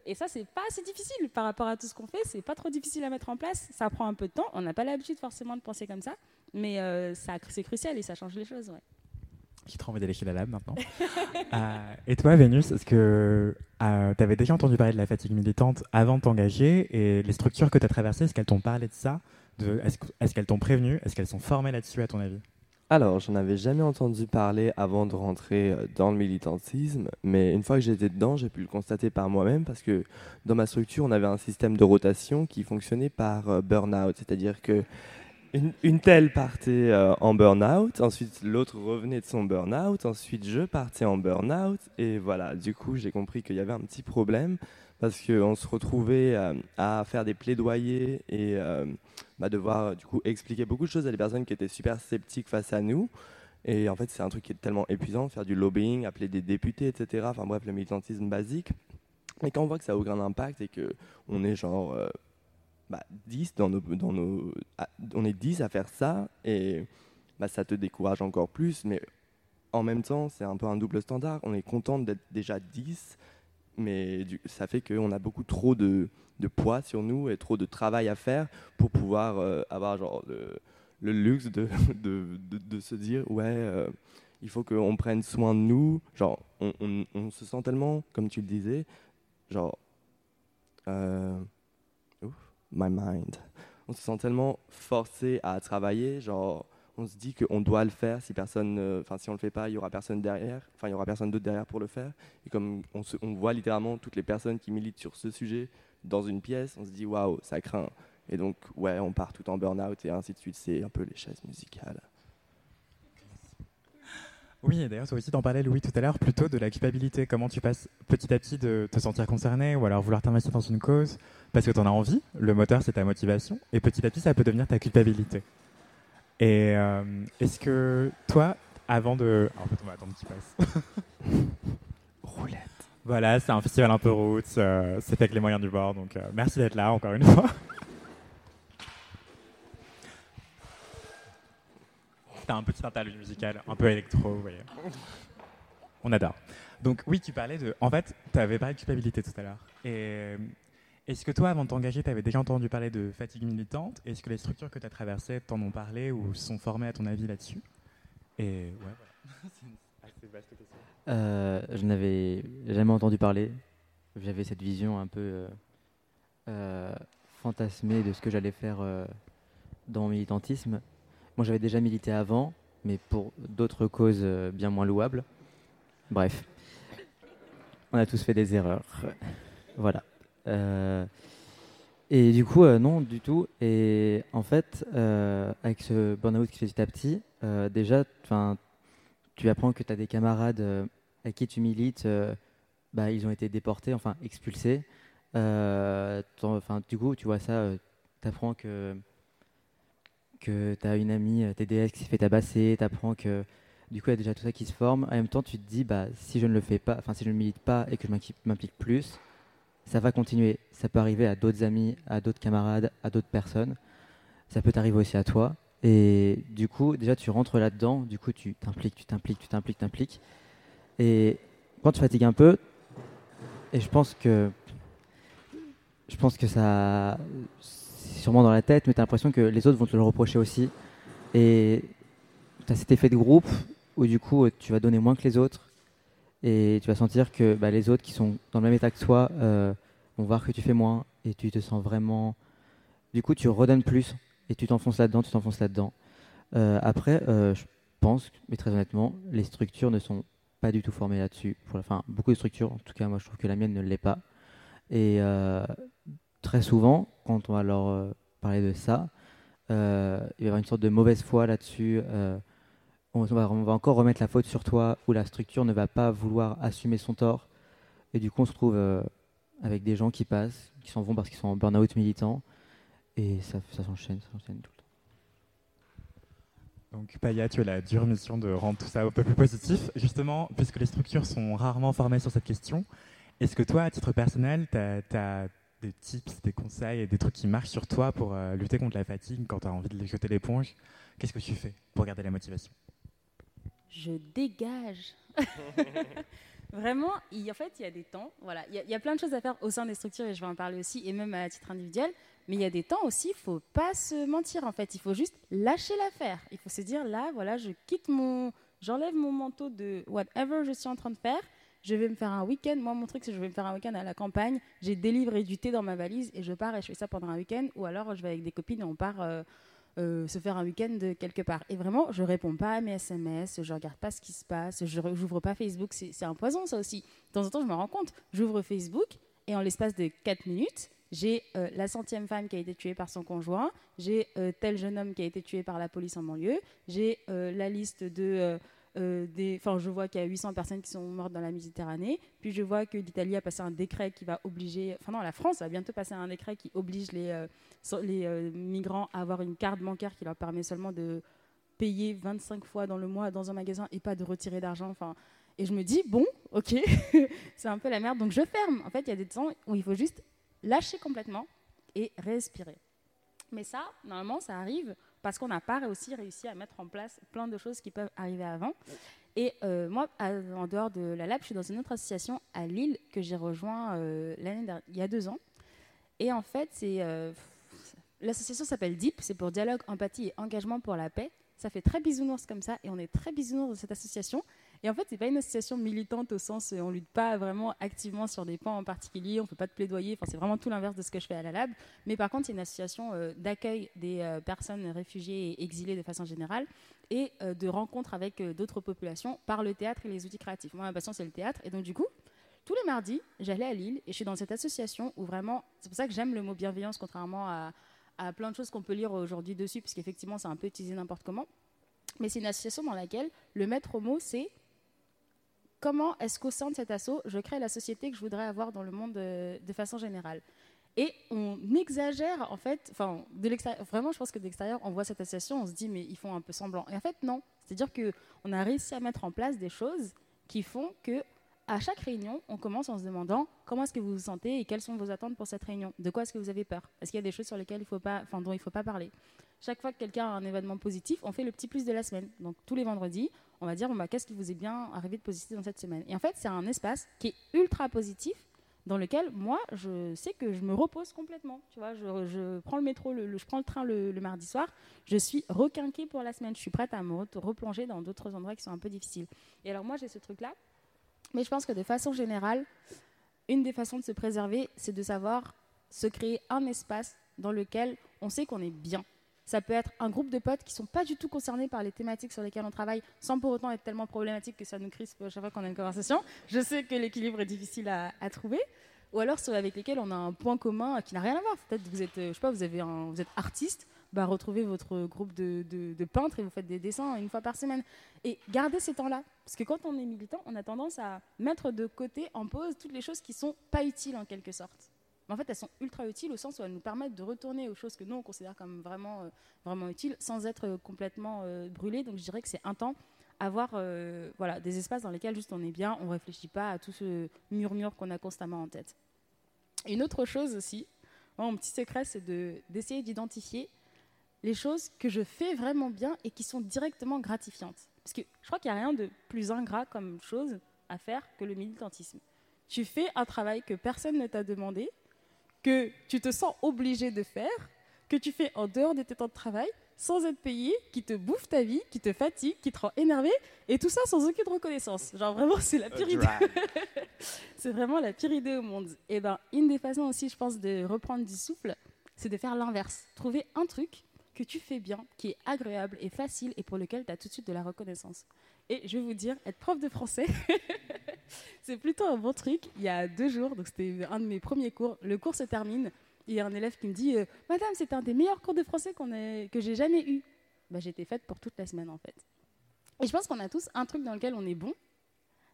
et ça, c'est pas assez difficile par rapport à tout ce qu'on fait. C'est pas trop difficile à mettre en place. Ça prend un peu de temps. On n'a pas l'habitude forcément de penser comme ça, mais ça, c'est crucial et ça change les choses. Qui te envie d'aller chez la lame maintenant. [laughs] Euh, et toi, Vénus, est-ce que euh, tu avais déjà entendu parler de la fatigue militante avant de t'engager Et les structures que tu as traversées, est-ce qu'elles t'ont parlé de ça? De, Est-ce qu'elles t'ont prévenu? Est-ce qu'elles sont formées là-dessus, à ton avis? Alors, j'en avais jamais entendu parler avant de rentrer euh, dans le militantisme, mais une fois que j'étais dedans, j'ai pu le constater par moi-même parce que dans ma structure, on avait un système de rotation qui fonctionnait par burn-out, c'est-à-dire que une, telle partait euh, en burn-out, ensuite l'autre revenait de son burn-out, ensuite je partais en burn-out, et voilà, du coup j'ai compris qu'il y avait un petit problème parce qu'on se retrouvait euh, à faire des plaidoyers et euh, bah, devoir du coup expliquer beaucoup de choses à des personnes qui étaient super sceptiques face à nous. Et en fait, c'est un truc qui est tellement épuisant, faire du lobbying, appeler des députés, etc. Enfin bref, le militantisme basique. Et quand on voit que ça a aucun impact et qu'on est genre bah, 10 dans nos, dans nos, on est 10 à faire ça et bah, ça te décourage encore plus. Mais en même temps, c'est un peu un double standard. On est content d'être déjà 10, mais ça fait qu'on a beaucoup trop de, de, poids sur nous et trop de travail à faire pour pouvoir euh, avoir genre le, le luxe [laughs] de, de, de, se dire ouais. Euh, il faut qu'on prenne soin de nous. Genre, on, on, on, se sent tellement, comme tu le disais, genre, euh, On se sent tellement forcé à travailler, genre on se dit qu'on doit le faire. Si personne, enfin si on le fait pas, il y aura personne derrière. Enfin, il y aura personne d'autre derrière pour le faire. Et comme on, on, voit littéralement toutes les personnes qui militent sur ce sujet dans une pièce, on se dit waouh, ça craint. Et donc ouais, on part tout en burn-out et ainsi de suite. C'est un peu les chaises musicales. Oui, et d'ailleurs, toi aussi, t'en parlais, Louis, tout à l'heure, plutôt de la culpabilité. Comment tu passes petit à petit de te sentir concerné ou alors vouloir t'investir dans une cause parce que tu en as envie. Le moteur, c'est ta motivation. Et petit à petit, ça peut devenir ta culpabilité. Et euh, est-ce que toi, avant de. en fait, on va attendre qu'il passe. [laughs] Roulette. Voilà, c'est un festival un peu roots. Euh, c'est fait avec les moyens du bord. Donc, euh, merci d'être là encore une fois. T'as un petit interlude musical, un peu électro, vous voyez. On adore. Donc oui, tu parlais de... En fait, tu avais parlé de culpabilité tout à l'heure. Et euh, est-ce que toi, avant de t'engager, tu avais déjà entendu parler de fatigue militante? Est-ce que les structures que tu as traversées t'en ont parlé ou sont formées à ton avis là-dessus? Et ouais, voilà. C'est [laughs] une assez vaste question. Euh, je n'avais jamais entendu parler. J'avais cette vision un peu euh, euh fantasmée de ce que j'allais faire dans mon militantisme. Moi, j'avais déjà milité avant, mais pour d'autres causes euh, bien moins louables. Bref, on a tous fait des erreurs. Voilà. Euh, et du coup, euh, non, du tout. Et en fait, avec ce burn-out qui fait petit à petit, déjà, tu apprends que tu as des camarades avec qui tu milites, bah, ils ont été déportés, enfin expulsés. Du coup, tu vois ça, tu apprends que que tu as une amie euh, TDS qui s'est fait tabasser, tu apprends que du coup il y a déjà tout ça qui se forme. En même temps, tu te dis, bah, si je ne le fais pas, enfin si je ne milite pas et que je m'implique plus, ça va continuer. Ça peut arriver à d'autres amis, à d'autres camarades, à d'autres personnes. Ça peut t'arriver aussi à toi. Et du coup, déjà, tu rentres là-dedans, du coup, tu t'impliques, tu t'impliques, tu t'impliques, t'impliques. Et quand tu fatigues un peu, et je pense que je pense que ça sûrement dans la tête, mais tu as l'impression que les autres vont te le reprocher aussi. Et tu as cet effet de groupe où du coup tu vas donner moins que les autres et tu vas sentir que bah, les autres qui sont dans le même état que toi euh, vont voir que tu fais moins et tu te sens vraiment. Du coup, tu redonnes plus et tu t'enfonces là-dedans, tu t'enfonces là-dedans. Euh, après, euh, je pense, mais très honnêtement, les structures ne sont pas du tout formées là-dessus. Enfin, beaucoup de structures, en tout cas, moi je trouve que la mienne ne l'est pas. Et très souvent, quand on va leur parler de ça, il va y avoir une sorte de mauvaise foi là-dessus on va, encore remettre la faute sur toi, ou la structure ne va pas vouloir assumer son tort. Et du coup, on se trouve euh, avec des gens qui passent, qui s'en vont parce qu'ils sont en burn-out militant. Et ça, s'enchaîne, ça s'enchaîne tout le temps. Donc Paya, tu as la dure mission de rendre tout ça un peu plus positif. Justement, puisque les structures sont rarement formées sur cette question, est-ce que toi, à titre personnel, tu as, des tips, des conseils et des trucs qui marchent sur toi pour euh, lutter contre la fatigue quand tu as envie de jeter l'éponge Qu'est-ce que tu fais pour garder la motivation? Je dégage. [laughs] Vraiment, il, en fait, il y a des temps. Voilà, il y, a, plein de choses à faire au sein des structures et je vais en parler aussi, et même à titre individuel. Mais il y a des temps aussi, il faut pas se mentir. En fait, il faut juste lâcher l'affaire. Il faut se dire là, voilà, je quitte mon, j'enlève mon manteau de whatever je suis en train de faire. Je vais me faire un week-end. Moi, mon truc, c'est que je vais me faire un week-end à la campagne. J'ai des livres et du thé dans ma valise et je pars et je fais ça pendant un week-end. Ou alors, je vais avec des copines et on part. Euh, euh, se faire un week-end quelque part. Et vraiment, je réponds pas à mes SMS, je regarde pas ce qui se passe, je n'ouvre pas Facebook. C'est un poison, ça aussi. De temps en temps, je me rends compte. J'ouvre Facebook et en l'espace de 4 minutes, j'ai euh, la centième femme qui a été tuée par son conjoint, j'ai tel jeune homme qui a été tué par la police en banlieue, j'ai la liste de euh, je vois qu'il y a 800 personnes qui sont mortes dans la Méditerranée. Puis je vois que l'Italie a passé un décret qui va obliger, enfin non, la France va bientôt passer un décret qui oblige les, euh, euh, migrants à avoir une carte bancaire qui leur permet seulement de payer 25 fois dans le mois dans un magasin et pas de retirer d'argent. Et je me dis bon, ok, [laughs] c'est un peu la merde, donc je ferme. En fait, il y a des temps où il faut juste lâcher complètement et respirer. Mais ça, normalement, ça arrive parce qu'on n'a pas aussi réussi à mettre en place plein de choses qui peuvent arriver avant. Et euh, moi, en dehors de la Lab, je suis dans une autre association à Lille que j'ai rejoint euh, l'année il y a deux ans. Et en fait, c'est euh, l'association s'appelle DEEP, c'est pour dialogue, empathie et engagement pour la paix. Ça fait très bisounours comme ça, et on est très bisounours de cette association. Et en fait, c'est pas une association militante au sens où on lutte pas vraiment activement sur des points en particulier, on fait pas de plaidoyer, c'est vraiment tout l'inverse de ce que je fais à la Lab. Mais par contre, c'est une association euh, d'accueil des euh, personnes réfugiées et exilées de façon générale et euh, de rencontres avec d'autres populations par le théâtre et les outils créatifs. Moi, ma passion, c'est le théâtre. Et donc, du coup, tous les mardis, j'allais à Lille et je suis dans cette association où vraiment, c'est pour ça que j'aime le mot bienveillance, contrairement à, à plein de choses qu'on peut lire aujourd'hui dessus, puisqu'effectivement, c'est un peu utilisé n'importe comment. Mais c'est une association dans laquelle le maître mot, c'est comment est-ce qu'au sein de cet assaut, je crée la société que je voudrais avoir dans le monde de, façon générale. Et on exagère, en fait, enfin, de l'extérieur, vraiment, je pense que de l'extérieur, on voit cette association, on se dit, mais ils font un peu semblant. Et en fait, non. C'est-à-dire qu'on a réussi à mettre en place des choses qui font que, à chaque réunion, on commence en se demandant comment est-ce que vous vous sentez et quelles sont vos attentes pour cette réunion. De quoi est-ce que vous avez peur? Est-ce qu'il y a des choses sur lesquelles il faut pas, dont il ne faut pas parler? Chaque fois que quelqu'un a un événement positif, on fait le petit plus de la semaine. Donc, tous les vendredis, on va dire bah, qu'est-ce qui vous est bien arrivé de positif dans cette semaine? Et en fait, c'est un espace qui est ultra positif dans lequel moi, je sais que je me repose complètement. Tu vois, je, prends le métro, le, je prends le train le, mardi soir, je suis requinquée pour la semaine. Je suis prête à me replonger dans d'autres endroits qui sont un peu difficiles. Et alors moi, j'ai ce truc-là. Mais je pense que de façon générale, une des façons de se préserver, c'est de savoir se créer un espace dans lequel on sait qu'on est bien. Ça peut être un groupe de potes qui ne sont pas du tout concernés par les thématiques sur lesquelles on travaille, sans pour autant être tellement problématique que ça nous crispe chaque fois qu'on a une conversation. Je sais que l'équilibre est difficile à, trouver. Ou alors ceux avec lesquels on a un point commun qui n'a rien à voir. Peut-être que vous êtes, je sais pas, vous êtes artiste, bah, retrouvez votre groupe de, peintres et vous faites des dessins une fois par semaine. Et gardez ces temps-là. Parce que quand on est militant, on a tendance à mettre de côté, en pause, toutes les choses qui sont pas utiles en quelque sorte mais en fait, elles sont ultra utiles au sens où elles nous permettent de retourner aux choses que nous, on considère comme vraiment, euh, vraiment utiles, sans être euh, complètement euh, brûlés. Donc, je dirais que c'est un temps avoir voilà, des espaces dans lesquels juste on est bien, on ne réfléchit pas à tout ce murmure qu'on a constamment en tête. Une autre chose aussi, mon petit secret, c'est d'essayer d'identifier les choses que je fais vraiment bien et qui sont directement gratifiantes. Parce que je crois qu'il n'y a rien de plus ingrat comme chose à faire que le militantisme. Tu fais un travail que personne ne t'a demandé, que tu te sens obligé de faire, que tu fais en dehors de tes temps de travail, sans être payé, qui te bouffe ta vie, qui te fatigue, qui te rend énervé, et tout ça sans aucune reconnaissance. Genre vraiment, c'est la pire idée. [laughs] c'est vraiment la pire idée au monde. Et ben, une des façons aussi, je pense, de reprendre du souffle, c'est de faire l'inverse. Trouver un truc que tu fais bien, qui est agréable et facile et pour lequel tu as tout de suite de la reconnaissance. Et je vais vous dire, être prof de français, [laughs] c'est plutôt un bon truc. Il y a deux jours, donc c'était un de mes premiers cours, le cours se termine. Il y a un élève qui me dit euh, Madame, c'est un des meilleurs cours de français ait, que j'ai jamais eu. Bah, J'étais faite pour toute la semaine en fait. Et je pense qu'on a tous un truc dans lequel on est bon.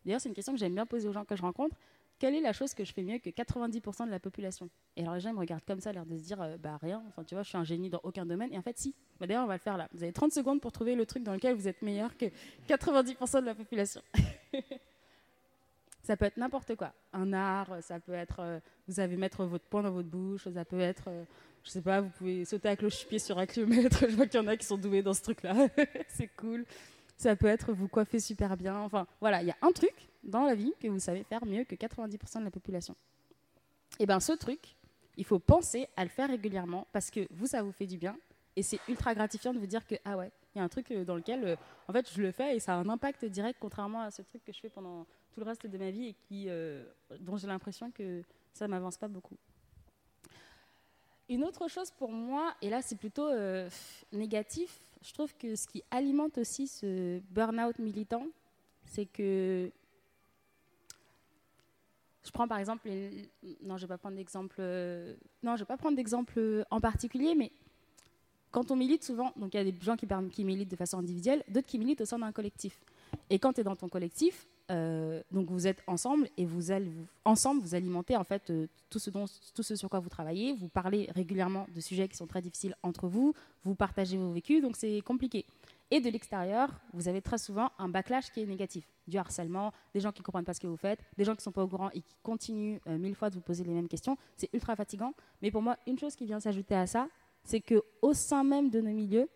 D'ailleurs, c'est une question que j'aime bien poser aux gens que je rencontre quelle est la chose que je fais mieux que 90% de la population? Et alors les gens me regardent comme ça, l'air de se dire, euh, bah rien, enfin tu vois, je suis un génie dans aucun domaine. Et en fait, si. Bah, D'ailleurs, on va le faire là. Vous avez 30 secondes pour trouver le truc dans lequel vous êtes meilleur que 90% de la population. [laughs] ça peut être n'importe quoi. Un art, ça peut être, euh, vous savez mettre votre poing dans votre bouche, ça peut être, euh, je sais pas, vous pouvez sauter avec le pied sur un kilomètre. [laughs] je vois qu'il y en a qui sont doués dans ce truc-là. [laughs] C'est cool. Ça peut être vous coiffer super bien. Enfin, voilà, il y a un truc dans la vie que vous savez faire mieux que 90% de la population. Et bien ce truc, il faut penser à le faire régulièrement parce que vous, ça vous fait du bien et c'est ultra gratifiant de vous dire que, ah ouais, il y a un truc euh, dans lequel, euh, en fait, je le fais et ça a un impact direct contrairement à ce truc que je fais pendant tout le reste de ma vie et qui, euh, dont j'ai l'impression que ça ne m'avance pas beaucoup. Une autre chose pour moi, et là c'est plutôt négatif, je trouve que ce qui alimente aussi ce burn-out militant, c'est que je prends par exemple, non, je vais pas prendre d'exemple, euh, non, je vais pas prendre d'exemple en particulier, mais quand on milite souvent, donc il y a des gens qui, qui militent de façon individuelle, d'autres qui militent au sein d'un collectif. Et quand tu es dans ton collectif, euh, donc vous êtes ensemble et vous, allez, ensemble vous alimentez en fait euh, tout, ce dont, tout ce sur quoi vous travaillez, vous parlez régulièrement de sujets qui sont très difficiles entre vous, vous partagez vos vécus, donc c'est compliqué. Et de l'extérieur, vous avez très souvent un backlash qui est négatif. Du harcèlement, des gens qui ne comprennent pas ce que vous faites, des gens qui ne sont pas au courant et qui continuent euh, mille fois de vous poser les mêmes questions. C'est ultra fatigant. Mais pour moi, une chose qui vient s'ajouter à ça, c'est qu'au sein même de nos milieux,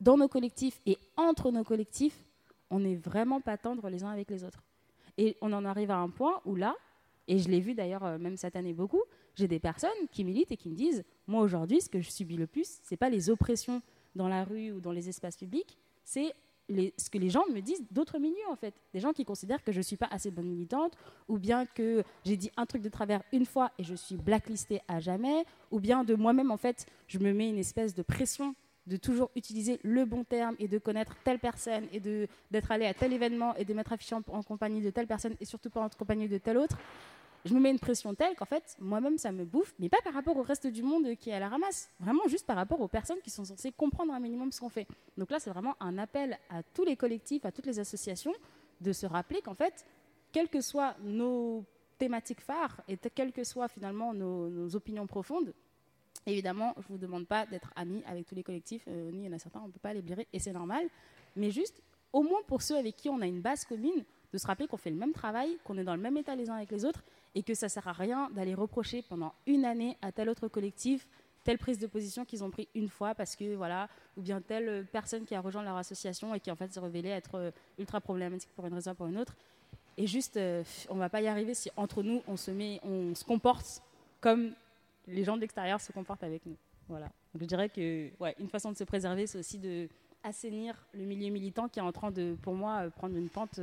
dans nos collectifs et entre nos collectifs, on n'est vraiment pas tendre les uns avec les autres. Et on en arrive à un point où là, et je l'ai vu d'ailleurs euh, même cette année beaucoup, j'ai des personnes qui militent et qui me disent, moi aujourd'hui, ce que je subis le plus, ce n'est pas les oppressions dans la rue ou dans les espaces publics, c'est ce que les gens me disent d'autres milieux en fait. Des gens qui considèrent que je ne suis pas assez bonne militante, ou bien que j'ai dit un truc de travers une fois et je suis blacklistée à jamais, ou bien de moi-même en fait, je me mets une espèce de pression de toujours utiliser le bon terme et de connaître telle personne et d'être allé à tel événement et de m'être affiché en, en, compagnie de telle personne et surtout pas en compagnie de telle autre je me mets une pression telle qu'en fait, moi-même, ça me bouffe, mais pas par rapport au reste du monde qui est à la ramasse, vraiment juste par rapport aux personnes qui sont censées comprendre un minimum ce qu'on fait. Donc là, c'est vraiment un appel à tous les collectifs, à toutes les associations, de se rappeler qu'en fait, quelles que soient nos thématiques phares et quelles que soient finalement nos, opinions profondes, évidemment, je ne vous demande pas d'être amis avec tous les collectifs, euh, il y en a certains, on ne peut pas les blairer, et c'est normal, mais juste, au moins pour ceux avec qui on a une base commune, de se rappeler qu'on fait le même travail, qu'on est dans le même état les uns avec les autres, et que ça sert à rien d'aller reprocher pendant une année à tel autre collectif telle prise de position qu'ils ont pris une fois parce que voilà ou bien telle personne qui a rejoint leur association et qui en fait s'est révélée être euh, ultra problématique pour une raison ou pour une autre. Et juste euh, on va pas y arriver si entre nous on se met on se comporte comme les gens de l'extérieur se comportent avec nous voilà Donc, je dirais que ouais une façon de se préserver c'est aussi de assainir le milieu militant qui est en train de pour moi euh, prendre une pente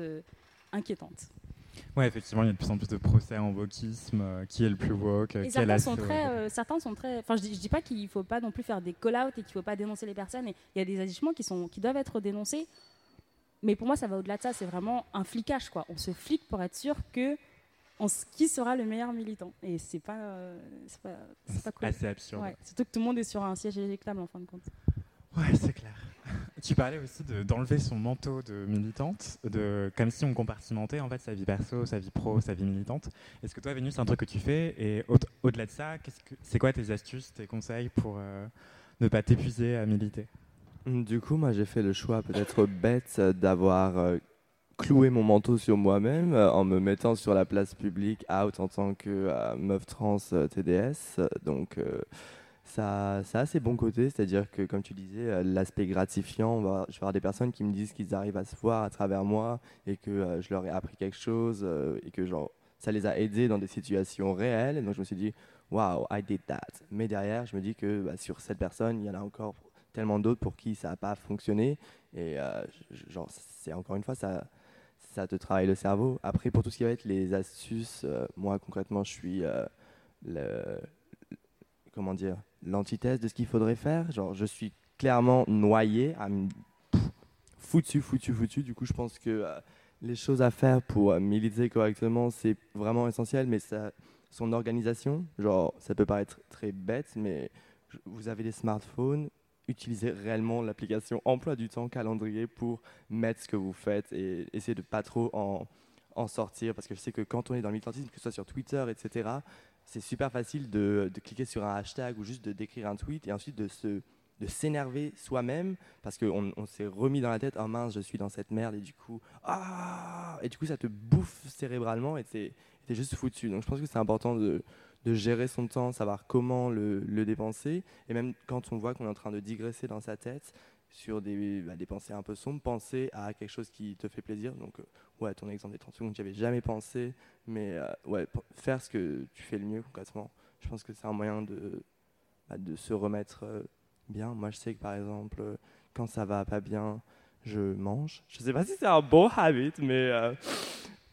inquiétante oui, effectivement, il y a de plus en plus de procès en wokisme. Euh, qui est le plus woke et certains, sont très, euh, certains sont très. Enfin, je dis, dis pas qu'il ne faut pas non plus faire des call-out et qu'il ne faut pas dénoncer les personnes. il y a des agissements qui, sont, qui doivent être dénoncés. Mais pour moi, ça va au-delà de ça. C'est vraiment un flicage. Quoi. On se flique pour être sûr que on, qui sera le meilleur militant. Et c'est pas, euh, c'est pas, pas cool. assez absurde. surtout que tout le monde est sur un siège éjectable en fin de compte. Ouais, c'est clair. [laughs] Tu parlais aussi d'enlever son manteau de militante, de, comme si on compartimentait en fait sa vie perso, sa vie pro, sa vie militante. Est-ce que toi, Vénus, c'est un truc que tu fais? Et au-delà de ça, c'est quoi tes astuces, tes conseils pour euh, ne pas t'épuiser à militer? Du coup, moi, j'ai fait le choix peut-être bête d'avoir euh, cloué mon manteau sur moi-même euh, en me mettant sur la place publique out en tant que meuf trans TDS. Donc ça, ça a ses bons côtés, c'est-à-dire que, comme tu disais, euh, l'aspect gratifiant, on va, je vais avoir des personnes qui me disent qu'ils arrivent à se voir à travers moi et que euh, je leur ai appris quelque chose euh, et que genre, ça les a aidés dans des situations réelles. Donc je me suis dit, wow, I did that. Mais derrière, je me dis que bah, sur cette personne, il y en a encore tellement d'autres pour qui ça n'a pas fonctionné. Et genre, c'est encore une fois, ça, ça te travaille le cerveau. Après, pour tout ce qui va être les astuces, moi concrètement, je suis le comment dire, l'antithèse de ce qu'il faudrait faire. Genre, je suis clairement noyé, à foutu, foutu, foutu. Du coup, je pense que euh, les choses à faire pour euh, militer correctement, c'est vraiment essentiel, mais ça, son organisation, genre, ça peut paraître très bête, mais vous avez des smartphones, utilisez réellement l'application emploi du temps calendrier pour mettre ce que vous faites et essayer de pas trop en, en sortir parce que je sais que quand on est dans le militantisme, que ce soit sur Twitter, etc., c'est super facile de, cliquer sur un hashtag ou juste de d'écrire un tweet et ensuite de se de s'énerver soi-même parce qu'on on, s'est remis dans la tête oh mince je suis dans cette merde et du coup ah et du coup ça te bouffe cérébralement et t'es es juste foutu donc je pense que c'est important de, de, gérer son temps savoir comment le, dépenser et même quand on voit qu'on est en train de digresser dans sa tête sur des, bah, pensées un peu sombres, penser à quelque chose qui te fait plaisir. Donc, euh, ouais, ton exemple des 30 secondes, j'y avais jamais pensé, mais euh, ouais, faire ce que tu fais le mieux concrètement, je pense que c'est un moyen de, bah, se remettre euh, bien. Moi, je sais que par exemple, quand ça va pas bien, je mange. Je sais pas si c'est un bon habit, mais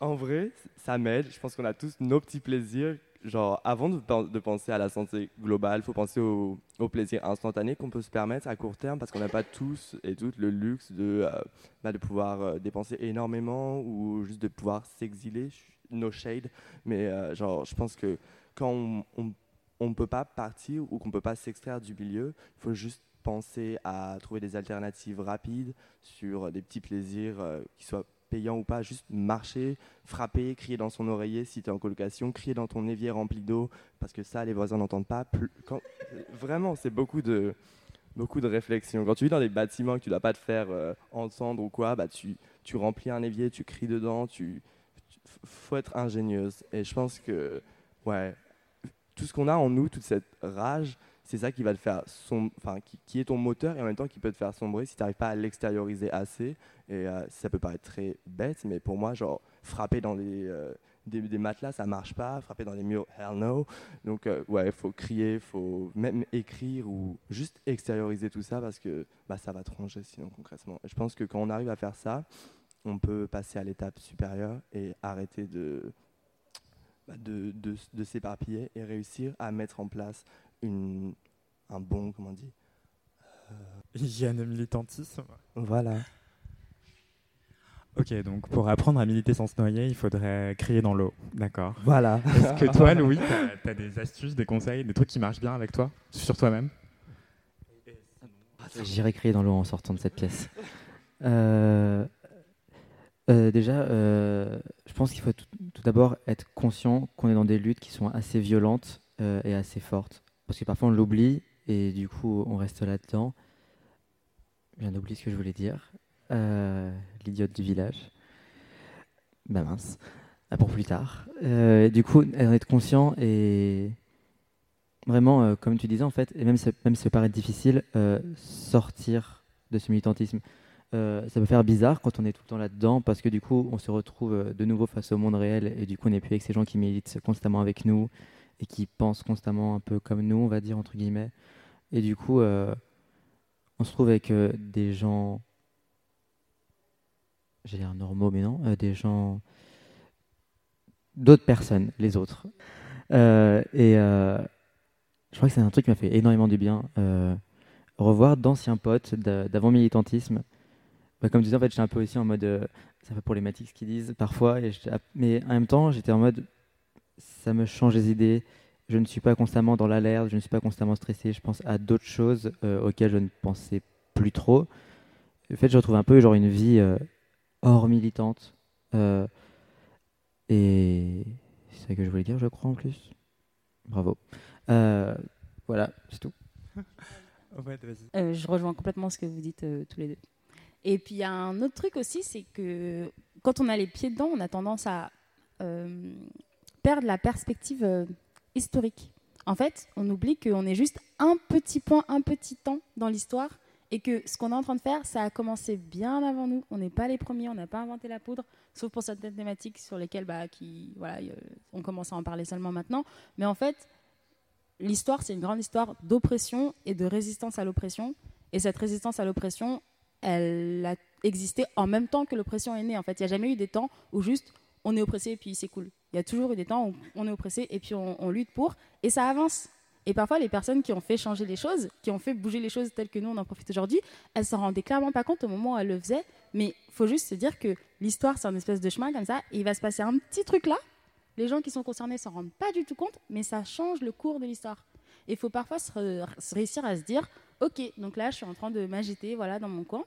en vrai, ça m'aide. Je pense qu'on a tous nos petits plaisirs genre, avant de, penser à la santé globale, il faut penser au, plaisir instantané qu'on peut se permettre à court terme parce qu'on n'a pas tous et toutes le luxe de, euh, bah, de pouvoir euh, dépenser énormément ou juste de pouvoir s'exiler, no shade. Mais euh, genre, je pense que quand on ne peut pas partir ou qu'on ne peut pas s'extraire du milieu, il faut juste penser à trouver des alternatives rapides sur des petits plaisirs qui soient payant ou pas, juste marcher, frapper, crier dans son oreiller si tu es en colocation, crier dans ton évier rempli d'eau, parce que ça, les voisins n'entendent pas. quand, vraiment, c'est beaucoup de, beaucoup de réflexion. Quand tu vis dans des bâtiments que tu ne dois pas te faire euh, entendre ou quoi, bah, tu, tu remplis un évier, tu cries dedans, tu, faut être ingénieuse. Et je pense que, ouais, tout ce qu'on a en nous, toute cette rage, c'est ça qui va te faire enfin qui, est ton moteur et en même temps qui peut te faire sombrer si tu n'arrives pas à l'extérioriser assez. Et euh, ça peut paraître très bête mais pour moi genre frapper dans les, euh, des, matelas ça marche pas. Frapper dans les murs hell no. Donc euh, ouais faut crier faut même écrire ou juste extérioriser tout ça parce que bah, ça va te sinon concrètement. Je pense que quand on arrive à faire ça on peut passer à l'étape supérieure et arrêter de bah, de, de s'éparpiller et réussir à mettre en place une, un bon, comment on dit euh... Hygiène militantisme. Voilà. Ok, donc pour apprendre à militer sans se noyer, il faudrait crier dans l'eau. D'accord. Voilà. Est-ce que toi, [laughs] Louis, tu as, des astuces, des conseils, des trucs qui marchent bien avec toi, sur toi-même? J'irai crier dans l'eau en sortant de cette pièce. Euh, euh, déjà, euh, je pense qu'il faut tout, tout d'abord être conscient qu'on est dans des luttes qui sont assez violentes et assez fortes parce que parfois on l'oublie et du coup on reste là-dedans. Viens d'oublier ce que je voulais dire. Euh, l'idiote du village. Bah mince. Pour plus tard. Euh, du coup, être conscient et vraiment, euh, comme tu disais en fait, et même, même si paraît difficile, sortir de ce militantisme. ça peut faire bizarre quand on est tout le temps là-dedans parce que du coup on se retrouve de nouveau face au monde réel et du coup on n'est plus avec ces gens qui militent constamment avec nous et qui pensent constamment un peu comme nous, on va dire, entre guillemets. Et du coup, euh, on se trouve avec euh, des gens, j'ai dire normaux, mais non, euh, des gens, d'autres personnes, les autres. et je crois que c'est un truc qui m'a fait énormément du bien. revoir d'anciens potes d'avant militantisme. Bah, comme tu disais, en fait, j'étais un peu aussi en mode, ça fait problématique ce qu'ils disent parfois, mais en même temps, j'étais en mode, ça me change les idées. Je ne suis pas constamment dans l'alerte, je ne suis pas constamment stressé. Je pense à d'autres choses euh, auxquelles je ne pensais plus trop. En fait, je retrouve un peu genre une vie euh, hors militante. Euh, et c'est ça que je voulais dire, je crois, en plus. Bravo. voilà, c'est tout. [laughs] je rejoins complètement ce que vous dites tous les deux. Et puis il y a un autre truc aussi, c'est que quand on a les pieds dedans, on a tendance à perdre la perspective euh, historique. en fait, on oublie qu'on est juste un petit point, un petit temps dans l'histoire et que ce qu'on est en train de faire, ça a commencé bien avant nous. On n'est pas les premiers, on n'a pas inventé la poudre, sauf pour certaines thématiques sur lesquelles bah, qui, voilà, euh, on commence à en parler seulement maintenant. Mais en fait, l'histoire, c'est une grande histoire d'oppression et de résistance à l'oppression. Et cette résistance à l'oppression, elle a existé en même temps que l'oppression est née. En fait, il n'y a jamais eu des temps où juste on est oppressé et puis c'est cool. Il y a toujours eu des temps où on est oppressé et puis on, lutte pour et ça avance. Et parfois, les personnes qui ont fait changer les choses, qui ont fait bouger les choses telles que nous, on en profite aujourd'hui, elles s'en rendaient clairement pas compte au moment où elles le faisaient. Mais il faut juste se dire que l'histoire, c'est un espèce de chemin comme ça, et il va se passer un petit truc là. Les gens qui sont concernés s'en rendent pas du tout compte, mais ça change le cours de l'histoire. Et il faut parfois réussir à se dire, ok, donc là, je suis en train de m'agiter, voilà, dans mon coin.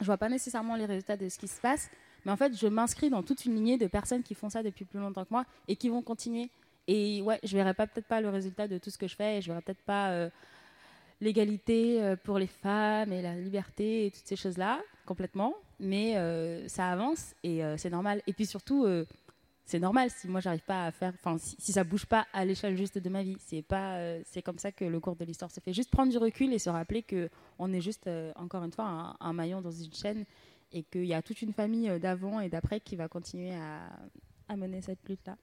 Je vois pas nécessairement les résultats de ce qui se passe, mais en fait, je m'inscris dans toute une lignée de personnes qui font ça depuis plus longtemps que moi et qui vont continuer. Et ouais, je verrai peut-être pas le résultat de tout ce que je fais, et je verrai peut-être pas euh, l'égalité euh, pour les femmes et la liberté et toutes ces choses-là complètement, mais euh, ça avance et c'est normal. Et puis surtout, c'est normal si moi j'arrive pas à faire, enfin si, ça bouge pas à l'échelle juste de ma vie, c'est pas, c'est comme ça que le cours de l'histoire se fait. Juste prendre du recul et se rappeler que on est juste encore une fois un maillon dans une chaîne et qu'il y a toute une famille euh, d'avant et d'après qui va continuer à, à mener cette lutte-là.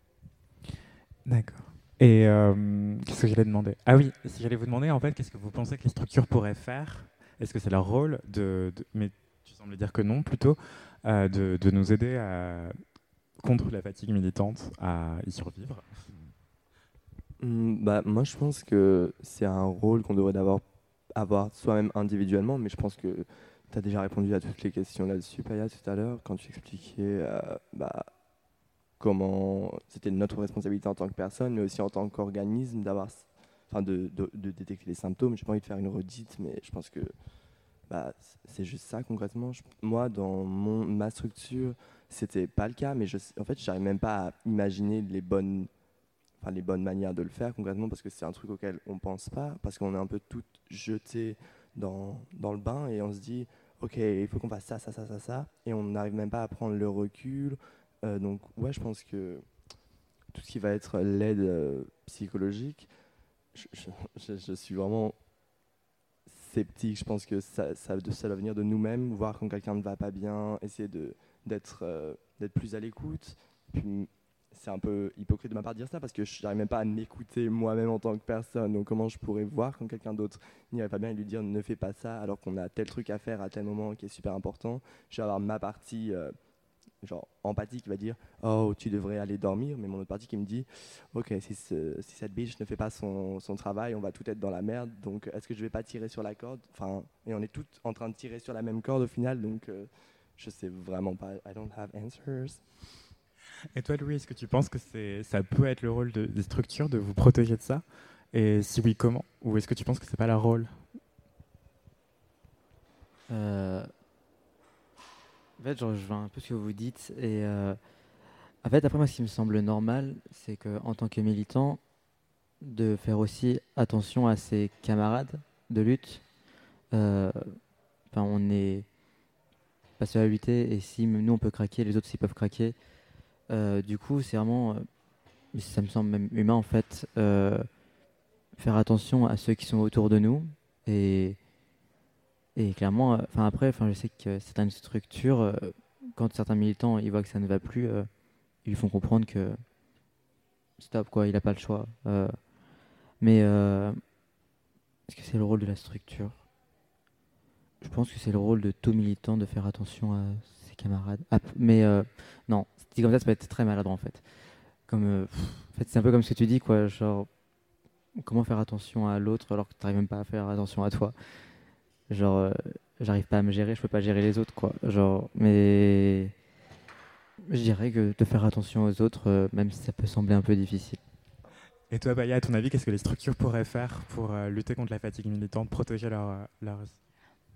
D'accord. Et euh, qu'est-ce que j'allais demander? Ah oui, si j'allais vous demander en fait, qu'est-ce que vous pensez que les structures pourraient faire? Est-ce que c'est leur rôle de, de- mais tu sembles dire que non plutôt, euh, de, de nous aider à, contre la fatigue militante à y survivre? Hmm, bah, moi, je pense que c'est un rôle qu'on devrait d'avoir avoir soi-même individuellement, mais je pense que tu as déjà répondu à toutes les questions là-dessus, Paya, tout à l'heure, quand tu expliquais euh, bah, comment c'était notre responsabilité en tant que personne, mais aussi en tant qu'organisme, d'avoir, enfin, de, détecter les symptômes. J'ai pas envie de faire une redite, mais je pense que bah, c'est juste ça concrètement. Moi, dans mon, ma structure, c'était pas le cas, mais je, en fait, j'arrive même pas à imaginer les bonnes enfin, les bonnes manières de le faire concrètement parce que c'est un truc auquel on pense pas parce qu'on est un peu toutes jetées dans, dans le bain et on se dit ok il faut qu'on fasse ça ça ça ça ça. Et on n'arrive même pas à prendre le recul. Euh, donc ouais je pense que tout ce qui va être l'aide euh, psychologique je, suis vraiment sceptique. Je pense que ça, ça, ça doit venir de nous-mêmes. Voir quand quelqu'un ne va pas bien essayer d'être euh, plus à l'écoute c'est un peu hypocrite de ma part de dire ça parce que je n'arrive même pas à m'écouter moi-même en tant que personne. Donc comment je pourrais voir quand quelqu'un d'autre n'irait pas bien et lui dire ne fais pas ça alors qu'on a tel truc à faire à tel moment qui est super important. Je vais avoir ma partie euh, genre empathie qui va dire oh tu devrais aller dormir, mais mon autre partie qui me dit ok si, ce- si cette biche ne fait pas son, son travail, on va tout être dans la merde. Donc est-ce que je vais pas tirer sur la corde? Enfin et on est toutes en train de tirer sur la même corde au final. Donc euh, je sais vraiment pas. I don't have answers. [laughs] Et toi, Louis, est-ce que tu penses que ça peut être le rôle de- des structures de vous protéger de ça? Et si oui, comment? Ou est-ce que tu penses que c'est pas leur rôle? Euh, En fait, je rejoins un peu ce que vous dites. Et euh, en fait, après, moi, ce qui me semble normal, c'est qu'en tant que militant, de faire aussi attention à ses camarades de lutte. Euh, on est pas seul à lutter, et si nous on peut craquer, les autres s'ils peuvent craquer. Euh, du coup, c'est vraiment, euh, ça me semble même humain en fait, euh, faire attention à ceux qui sont autour de nous et clairement, après, je sais que certaines structures, quand certains militants ils voient que ça ne va plus, ils font comprendre que stop quoi, il a pas le choix. Mais est-ce que c'est le rôle de la structure? Je pense que c'est le rôle de tout militant de faire attention à ses camarades. Ah, mais euh, non, dit comme ça, ça peut être très maladroit en fait. Comme, euh, c'est un peu comme ce que tu dis quoi, genre comment faire attention à l'autre alors que tu n'arrives même pas à faire attention à toi? Genre, euh, j'arrive pas à me gérer, je peux pas gérer les autres, quoi. Genre, mais je dirais que de faire attention aux autres, euh, même si ça peut sembler un peu difficile. Et toi, Baya, à ton avis, qu'est-ce que les structures pourraient faire pour euh, lutter contre la fatigue militante, protéger leur, euh, leur...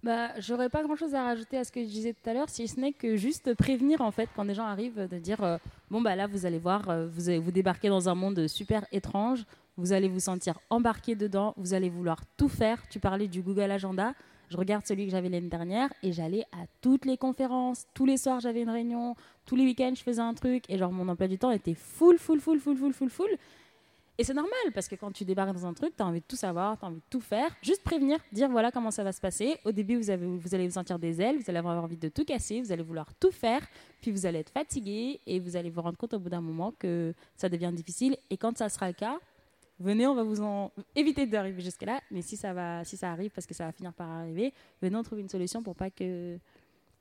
Bah, j'aurais pas grand chose à rajouter à ce que je disais tout à l'heure, si ce n'est que juste prévenir en fait quand des gens arrivent de dire euh, bon bah là vous allez voir, euh, vous allez vous débarquer dans un monde super étrange, vous allez vous sentir embarqué dedans, vous allez vouloir tout faire. Tu parlais du Google Agenda, je regarde celui que j'avais l'année dernière et j'allais à toutes les conférences, tous les soirs j'avais une réunion, tous les week-ends je faisais un truc et genre mon emploi du temps était full full full full full full full. Et c'est normal, parce que quand tu débarques dans un truc, tu as envie de tout savoir, tu as envie de tout faire. Juste prévenir, dire voilà comment ça va se passer. Au début, vous, allez vous sentir des ailes, vous allez avoir envie de tout casser, vous allez vouloir tout faire, puis vous allez être fatigué et vous allez vous rendre compte au bout d'un moment que ça devient difficile. Et quand ça sera le cas, venez, on va vous éviter d'arriver jusque-là. Mais si ça, va, si ça arrive, parce que ça va finir par arriver, venez, on trouve une solution pour pas que,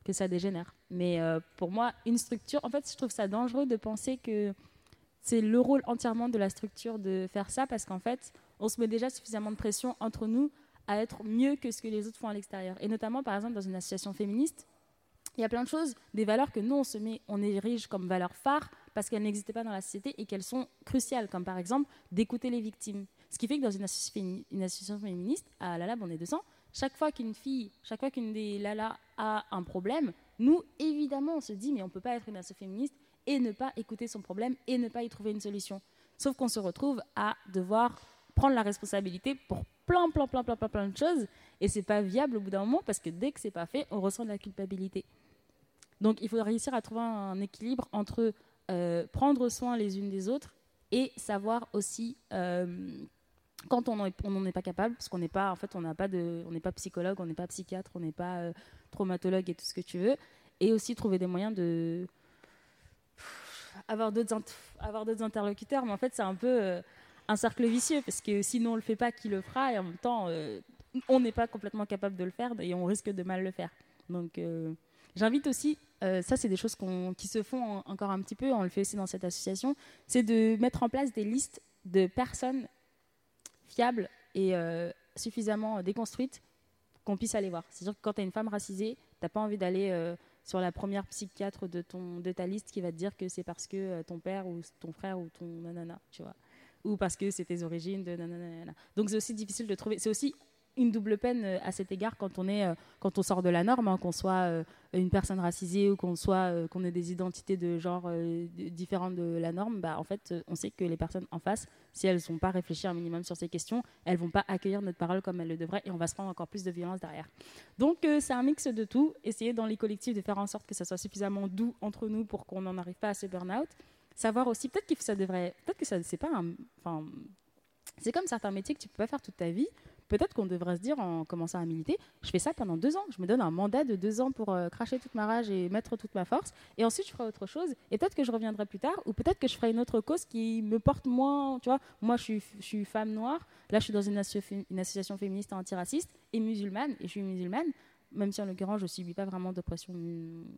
que ça dégénère. Mais euh, pour moi, une structure, en fait, je trouve ça dangereux de penser que c'est le rôle entièrement de la structure de faire ça parce qu'en fait, on se met déjà suffisamment de pression entre nous à être mieux que ce que les autres font à l'extérieur. Et notamment, par exemple, dans une association féministe, il y a plein de choses, des valeurs que nous, on se met, on érige comme valeurs phares parce qu'elles n'existaient pas dans la société et qu'elles sont cruciales, comme par exemple d'écouter les victimes. Ce qui fait que dans une association, féministe, à la Lab, on est 200, chaque fois qu'une fille, chaque fois qu'une des Lala a un problème, nous, évidemment, on se dit, mais on ne peut pas être une association féministe et ne pas écouter son problème et ne pas y trouver une solution. Sauf qu'on se retrouve à devoir prendre la responsabilité pour plein, plein, plein, plein, plein, plein de choses. Et c'est pas viable au bout d'un moment parce que dès que c'est pas fait, on ressent de la culpabilité. Donc il faut réussir à trouver un équilibre entre euh, prendre soin les unes des autres et savoir aussi euh, quand on n'en est pas capable, parce qu'on n'est pas, en fait, pas pas psychologue, on n'est pas psychiatre, on n'est pas euh, traumatologue et tout ce que tu veux, et aussi trouver des moyens de avoir d'autres avoir d'autres interlocuteurs, mais en fait c'est un peu euh, un cercle vicieux parce que sinon on le fait pas, qui le fera? Et en même temps euh, on n'est pas complètement capable de le faire et on risque de mal le faire. Donc euh, j'invite aussi, ça c'est des choses qui se font encore un petit peu, on le fait aussi dans cette association, c'est de mettre en place des listes de personnes fiables et suffisamment déconstruites qu'on puisse aller voir. C'est-à-dire que quand tu as une femme racisée, tu n'as pas envie d'aller sur la première psychiatre de, ton, de ta liste qui va te dire que c'est parce que euh, ton père ou ton frère ou ton nanana, tu vois. Ou parce que c'est tes origines de nanana. Donc c'est aussi difficile de trouver. C'est aussi une double peine euh, à cet égard quand on est euh, quand on sort de la norme, hein, qu'on soit euh, une personne racisée ou qu'on soit qu'on ait des identités de genre différentes de la norme. Bah, en fait, on sait que les personnes en face, si elles ne sont pas réfléchies un minimum sur ces questions, elles vont pas accueillir notre parole comme elles le devraient et on va se prendre encore plus de violence derrière. Donc c'est un mix de tout. Essayer dans les collectifs de faire en sorte que ça soit suffisamment doux entre nous pour qu'on n'en arrive pas à ce burn-out. Savoir aussi peut-être que ça devrait, peut-être que ça c'est pas un, enfin c'est comme certains métiers que tu peux pas faire toute ta vie peut-être qu'on devrait se dire en commençant à militer, je fais ça pendant deux ans, je me donne un mandat de deux ans pour euh, cracher toute ma rage et mettre toute ma force, et ensuite je ferai autre chose, et peut-être que je reviendrai plus tard, ou peut-être que je ferai une autre cause qui me porte moins, tu vois, moi je suis, femme noire, là je suis dans une, une association féministe antiraciste et musulmane, et je suis musulmane, même si en l'occurrence je ne subis pas vraiment d'oppression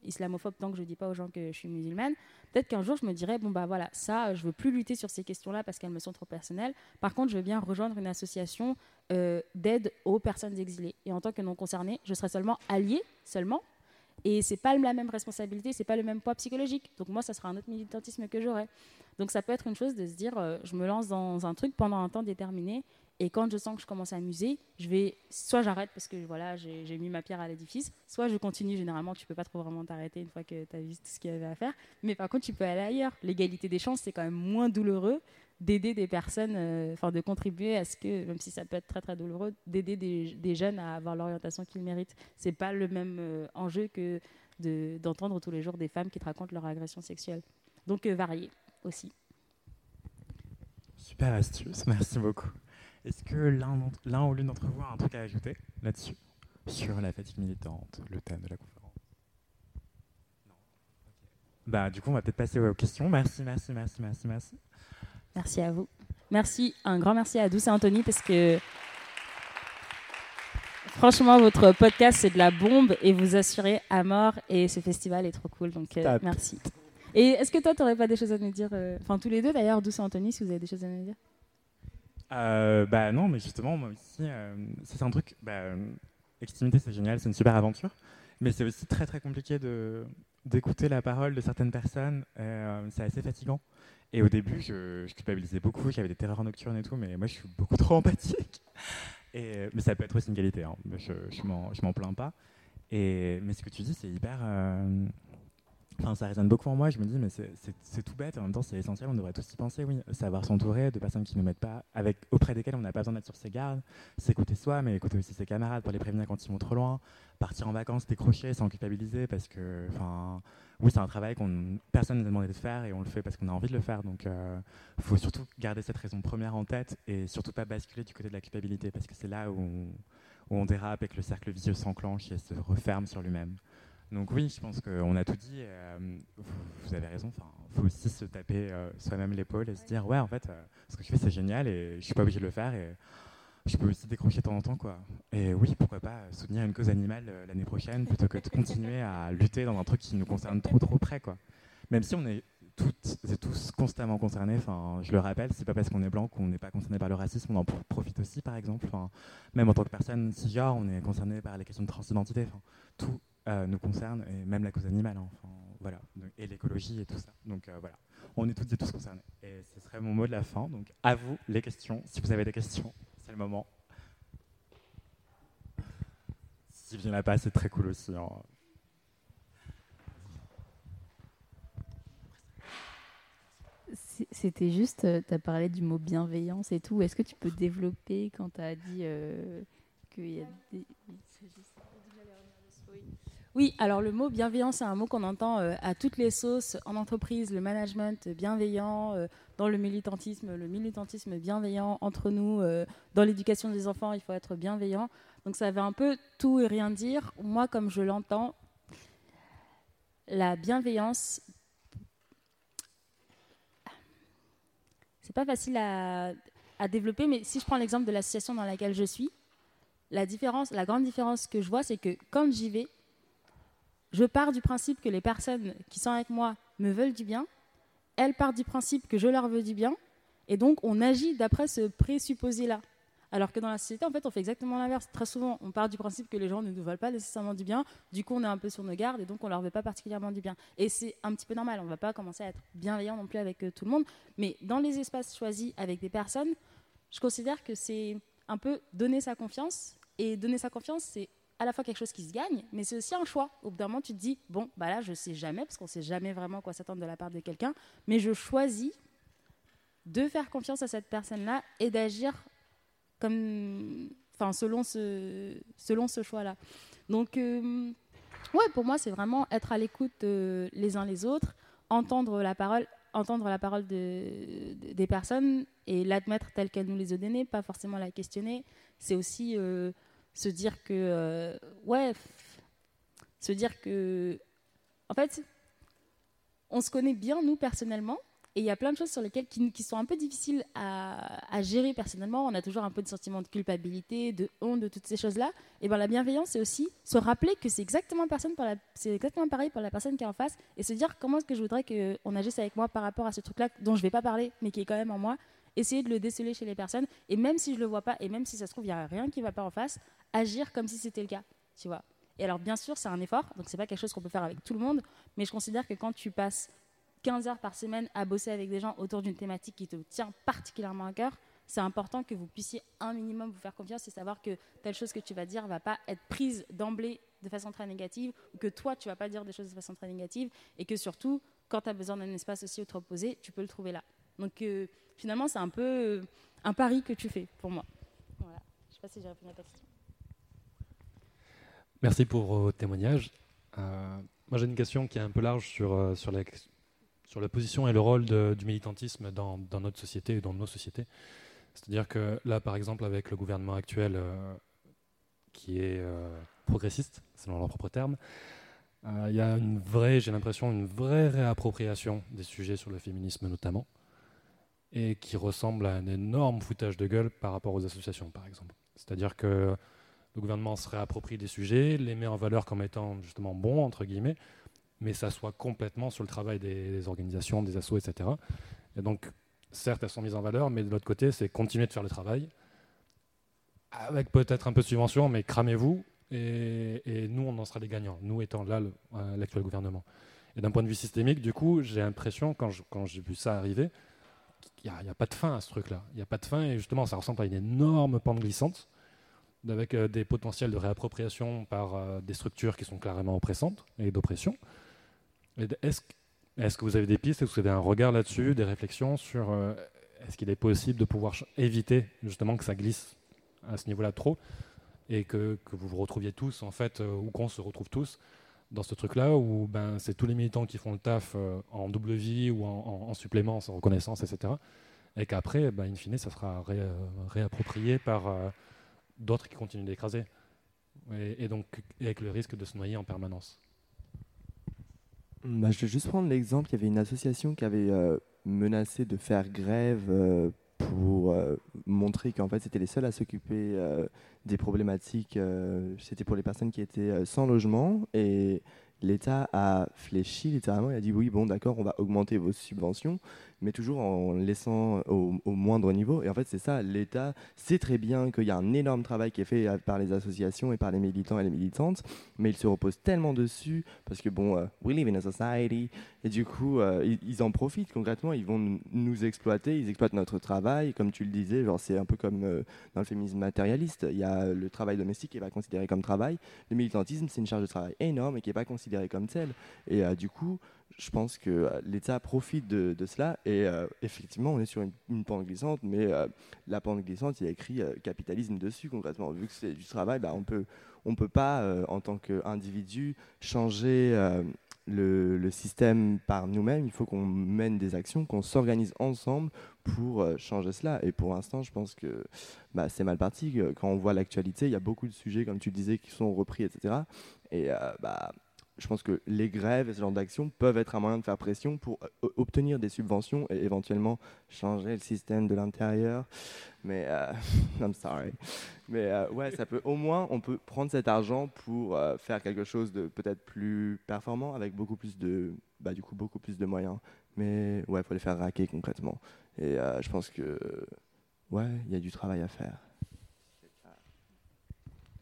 islamophobe tant que je ne dis pas aux gens que je suis musulmane, peut-être qu'un jour je me dirais bon bah voilà, ça je veux plus lutter sur ces questions-là parce qu'elles me sont trop personnelles. Par contre, je veux bien rejoindre une association euh, d'aide aux personnes exilées. Et en tant que non concerné, je serai seulement allié seulement. Et c'est pas la même responsabilité, c'est pas le même poids psychologique. Donc moi, ça sera un autre militantisme que j'aurai. Donc ça peut être une chose de se dire, euh, je me lance dans un truc pendant un temps déterminé et quand je sens que je commence à amuser, je vais soit j'arrête parce que voilà, j'ai mis ma pierre à l'édifice, soit je continue. Généralement, tu peux pas trop vraiment t'arrêter une fois que tu as vu tout ce qu'il y avait à faire. Mais par contre, tu peux aller ailleurs. L'égalité des chances, c'est quand même moins douloureux d'aider des personnes, euh, enfin de contribuer à ce que, même si ça peut être très très douloureux, d'aider des, jeunes à avoir l'orientation qu'ils méritent. C'est pas le même euh, enjeu que d'entendre tous les jours des femmes qui te racontent leur agression sexuelle. Donc euh, varier aussi. Super astuce, merci beaucoup. Est-ce que l'un ou l'une d'entre vous a un truc à ajouter là-dessus, sur la fatigue militante, le thème de la conférence Non. Bah, du coup, on va peut-être passer aux questions. Merci, merci, merci, merci, merci. Merci à vous. Merci, un grand merci à Douce et Anthony parce que franchement, votre podcast, c'est de la bombe et vous assurez à mort et ce festival est trop cool. Donc, euh, merci. Et est-ce que toi, tu n'aurais pas des choses à nous dire euh, Enfin, tous les deux d'ailleurs, Douce et Anthony, si vous avez des choses à nous dire? Euh, bah non, mais justement, moi aussi, euh, c'est un truc. Bah, Extimité, c'est génial, c'est une super aventure, mais c'est aussi très très compliqué de d'écouter la parole de certaines personnes. Euh, c'est assez fatigant. Et au début, je, culpabilisais beaucoup, j'avais des terreurs nocturnes et tout, mais moi, je suis beaucoup trop empathique. Et, mais ça peut être aussi une qualité, hein. je, je m'en plains pas. Et, mais ce que tu dis, c'est hyper, Enfin, ça résonne beaucoup en moi. Je me dis, mais c'est- tout bête. En même temps, c'est essentiel. On devrait tous y penser. Oui, savoir s'entourer de personnes qui ne nous mettent pas, avec auprès desquelles on n'a pas besoin d'être sur ses gardes. S'écouter soi, mais écouter aussi ses camarades pour les prévenir quand ils vont trop loin. Partir en vacances, décrocher sans culpabiliser, parce que, enfin, oui, c'est un travail qu'on personne ne nous a demandé de faire et on le fait parce qu'on a envie de le faire. Donc, il faut surtout garder cette raison première en tête et surtout pas basculer du côté de la culpabilité, parce que c'est là où on, où on dérape et que le cercle vicieux s'enclenche et se referme sur lui-même. Donc oui, je pense qu'on a tout dit. euh, vous, avez raison. Enfin, faut aussi se taper euh, soi-même l'épaule et se dire ouais, en fait, euh, ce que je fais c'est génial et je suis pas obligé de le faire et je peux aussi décrocher de temps en temps quoi. Et oui, pourquoi pas soutenir une cause animale euh, l'année prochaine plutôt que de continuer à lutter dans un truc qui nous concerne trop trop près quoi. Même si on est toutes et tous constamment concernés. Enfin, je le rappelle, c'est pas parce qu'on est blanc qu'on n'est pas concerné par le racisme. On en pro- profite aussi, par exemple. Enfin, même en tant que personne cisgenre, on est concerné par les questions de transidentité. Tout nous concerne, et même la cause animale. hein. Enfin, voilà. Et l'écologie et tout ça. Donc euh, voilà, on est toutes et tous concernés. Et ce serait mon mot de la fin. Donc à vous les questions. Si vous avez des questions, c'est le moment. Si vient là pas, c'est très cool aussi. hein. C'était juste, tu as parlé du mot bienveillance et tout. Est-ce que tu peux développer quand tu as dit euh, qu'il y a des. oui, c'est juste- Oui. Oui, alors le mot bienveillance, c'est un mot qu'on entend euh, à toutes les sauces en entreprise, le management bienveillant, euh, dans le militantisme, le militantisme bienveillant entre nous, euh, dans l'éducation des enfants, il faut être bienveillant. Donc ça veut un peu tout et rien dire. Moi, comme je l'entends, la bienveillance, c'est pas facile à, à développer, mais si je prends l'exemple de l'association dans laquelle je suis, la différence, la grande différence que je vois, c'est que quand j'y vais, je pars du principe que les personnes qui sont avec moi me veulent du bien, elles partent du principe que je leur veux du bien, et donc on agit d'après ce présupposé-là. Alors que dans la société, en fait, on fait exactement l'inverse. Très souvent, on part du principe que les gens ne nous veulent pas nécessairement du bien. Du coup, on est un peu sur nos gardes et donc on leur veut pas particulièrement du bien. Et c'est un petit peu normal. On ne va pas commencer à être bienveillant non plus avec euh, tout le monde. Mais dans les espaces choisis avec des personnes, je considère que c'est un peu donner sa confiance. Et donner sa confiance, c'est à la fois quelque chose qui se gagne, mais c'est aussi un choix. Au bout d'un moment, tu te dis, bon, bah là, je sais jamais, parce qu'on sait jamais vraiment quoi s'attendre de la part de quelqu'un, mais je choisis de faire confiance à cette personne-là et d'agir comme, enfin, selon ce, selon ce choix-là. Donc, euh, ouais, pour moi, c'est vraiment être à l'écoute euh, les uns les autres, entendre la parole, entendre la parole de, de- des personnes et l'admettre telle qu'elle nous les a données, pas forcément la questionner. C'est aussi euh, se dire que, euh, ouais, se dire que, en fait, on se connaît bien, nous, personnellement, et il y a plein de choses sur lesquelles qui, sont un peu difficiles à, gérer personnellement. On a toujours un peu de sentiment de culpabilité, de honte, de toutes ces choses-là. Et ben la bienveillance, c'est aussi se rappeler que c'est exactement, personne pour la- c'est exactement pareil pour la personne qui est en face et se dire comment est-ce que je voudrais qu'on agisse avec moi par rapport à ce truc-là dont je vais pas parler, mais qui est quand même en moi. Essayer de le déceler chez les personnes. Et même si je le vois pas, et même si ça se trouve, il n'y a rien qui va pas en face, agir comme si c'était le cas. Tu vois. Et alors, bien sûr, c'est un effort, donc c'est pas quelque chose qu'on peut faire avec tout le monde, mais je considère que quand tu passes 15 heures par semaine à bosser avec des gens autour d'une thématique qui te tient particulièrement à cœur, c'est important que vous puissiez un minimum vous faire confiance et savoir que telle chose que tu vas dire va pas être prise d'emblée de façon très négative ou que toi tu vas pas dire des choses de façon très négative et que surtout quand tu as besoin d'un espace aussi où te reposer, tu peux le trouver là. Donc euh, finalement, c'est un peu euh, un pari que tu fais pour moi. Voilà. Je sais pas si j'ai répondu à ta question. Merci pour vos témoignages. Euh, moi, j'ai une question qui est un peu large sur, euh, sur, la, sur la position et le rôle de- du militantisme dans, dans notre société et dans nos sociétés. C'est-à-dire que là, par exemple, avec le gouvernement actuel euh, qui est euh, progressiste, selon leurs propres termes, euh, il y a une vraie, j'ai l'impression, une vraie réappropriation des sujets sur le féminisme notamment, et qui ressemble à un énorme foutage de gueule par rapport aux associations, par exemple. C'est-à-dire que le gouvernement se réapproprie des sujets, les met en valeur comme étant justement bons, entre guillemets, mais ça soit complètement sur le travail des, organisations, des assos, etc. Et donc, certes, elles sont mises en valeur, mais de l'autre côté, c'est continuer de faire le travail, avec peut-être un peu de subvention, mais cramez-vous, et, nous, on en sera les gagnants, nous étant là euh, l'actuel gouvernement. Et d'un point de vue systémique, du coup, j'ai l'impression, quand j'ai vu ça arriver, qu'il n'y a, il pas de fin à ce truc-là. Il n'y a pas de fin, et justement, ça ressemble à une énorme pente glissante avec euh, des potentiels de réappropriation par euh, des structures qui sont clairement oppressantes et d'oppression. Est-ce que vous avez des pistes, est-ce que vous avez un regard là-dessus, des réflexions sur euh, est-ce qu'il est possible de pouvoir éviter justement que ça glisse à ce niveau-là trop et que, vous vous retrouviez tous en fait, ou qu'on se retrouve tous dans ce truc-là où ben, c'est tous les militants qui font le taf euh, en double vie ou en, en- en supplément, sans reconnaissance, etc. Et qu'après, ben, in fine, ça sera euh, réapproprié par euh, d'autres qui continuent d'écraser. Et, donc, avec le risque de se noyer en permanence. Bah, je vais juste prendre l'exemple, il y avait une association qui avait menacé de faire grève pour euh, montrer qu'en fait c'était les seuls à s'occuper euh, des problématiques, euh, c'était pour les personnes qui étaient sans logement. Et l'État a fléchi littéralement, il a dit oui bon d'accord on va augmenter vos subventions mais toujours en laissant au, moindre niveau. Et en fait c'est ça, l'État sait très bien qu'il y a un énorme travail qui est fait euh, par les associations et par les militants et les militantes mais il se repose tellement dessus parce que bon, euh, we live in a society, et du coup, euh, ils, en profitent concrètement, ils vont nous- exploiter, ils exploitent notre travail, comme tu le disais, genre c'est un peu comme dans le féminisme matérialiste, il y a le travail domestique qui n'est pas considéré comme travail, le militantisme c'est une charge de travail énorme et qui n'est pas considéré comme tel, et du coup, je pense que euh, l'État profite de, de cela, et euh, effectivement, on est sur une, pente glissante, mais euh, la pente glissante, il y a écrit capitalisme dessus concrètement, vu que c'est du travail, bah, on peut on ne peut pas, en tant qu'individu, changer le, système par nous-mêmes. Il faut qu'on mène des actions, qu'on s'organise ensemble pour changer cela. Et pour l'instant, je pense que bah, c'est mal parti. Quand on voit l'actualité, il y a beaucoup de sujets, comme tu le disais, qui sont repris, etc. Et bah, je pense que les grèves et ce genre d'actions peuvent être un moyen de faire pression pour euh, obtenir des subventions et éventuellement changer le système de l'intérieur. Mais, euh, [laughs] I'm sorry. Mais euh, ouais, ça peut au moins, on peut prendre cet argent pour faire quelque chose de peut-être plus performant avec beaucoup plus de, bah, du coup, beaucoup plus de moyens. Mais ouais, faut les faire raquer concrètement. Et je pense que ouais, il y a du travail à faire.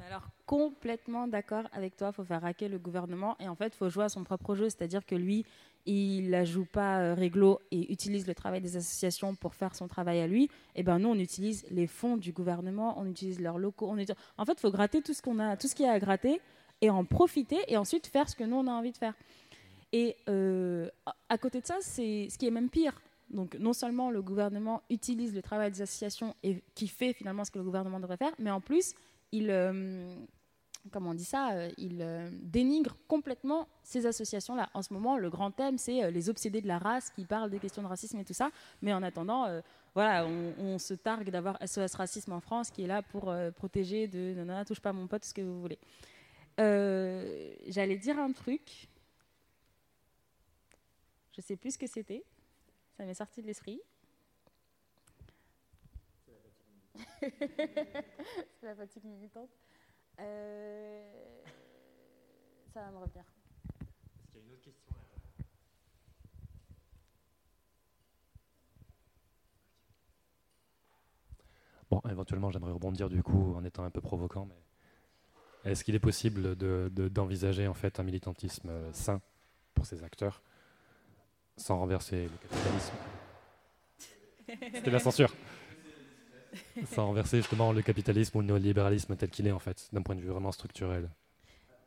Alors, complètement d'accord avec toi, il faut faire raquer le gouvernement et en fait, il faut jouer à son propre jeu, c'est-à-dire que lui, il la joue pas euh, réglo et utilise le travail des associations pour faire son travail à lui. Et ben nous, on utilise les fonds du gouvernement, on utilise leurs locaux. On utilise- En fait, il faut gratter tout ce qu'on a, tout ce qu'il y a à gratter et en profiter et ensuite faire ce que nous on a envie de faire. Et euh, à- à côté de ça, c'est ce qui est même pire. Donc non seulement le gouvernement utilise le travail des associations et qui fait finalement ce que le gouvernement devrait faire, mais en plus il, euh, comment on dit ça, euh, il euh, dénigre complètement ces associations-là. En ce moment, le grand thème, c'est euh, les obsédés de la race qui parlent des questions de racisme et tout ça. Mais en attendant, voilà, on, on se targue d'avoir SOS Racisme en France qui est là pour protéger de non, touche pas à mon pote, ce que vous voulez. J'allais dire un truc. Je sais plus ce que c'était. Ça m'est sorti de l'esprit. C'est la fatigue militante. [laughs] Euh, Ça va me revenir. Bon, éventuellement, j'aimerais rebondir du coup en étant un peu provoquant, mais est-ce qu'il est possible de- de- d'envisager en fait un militantisme euh, sain pour ces acteurs sans renverser le capitalisme? C'était la censure. Sans renverser justement le capitalisme ou le néolibéralisme tel qu'il est en fait, d'un point de vue vraiment structurel.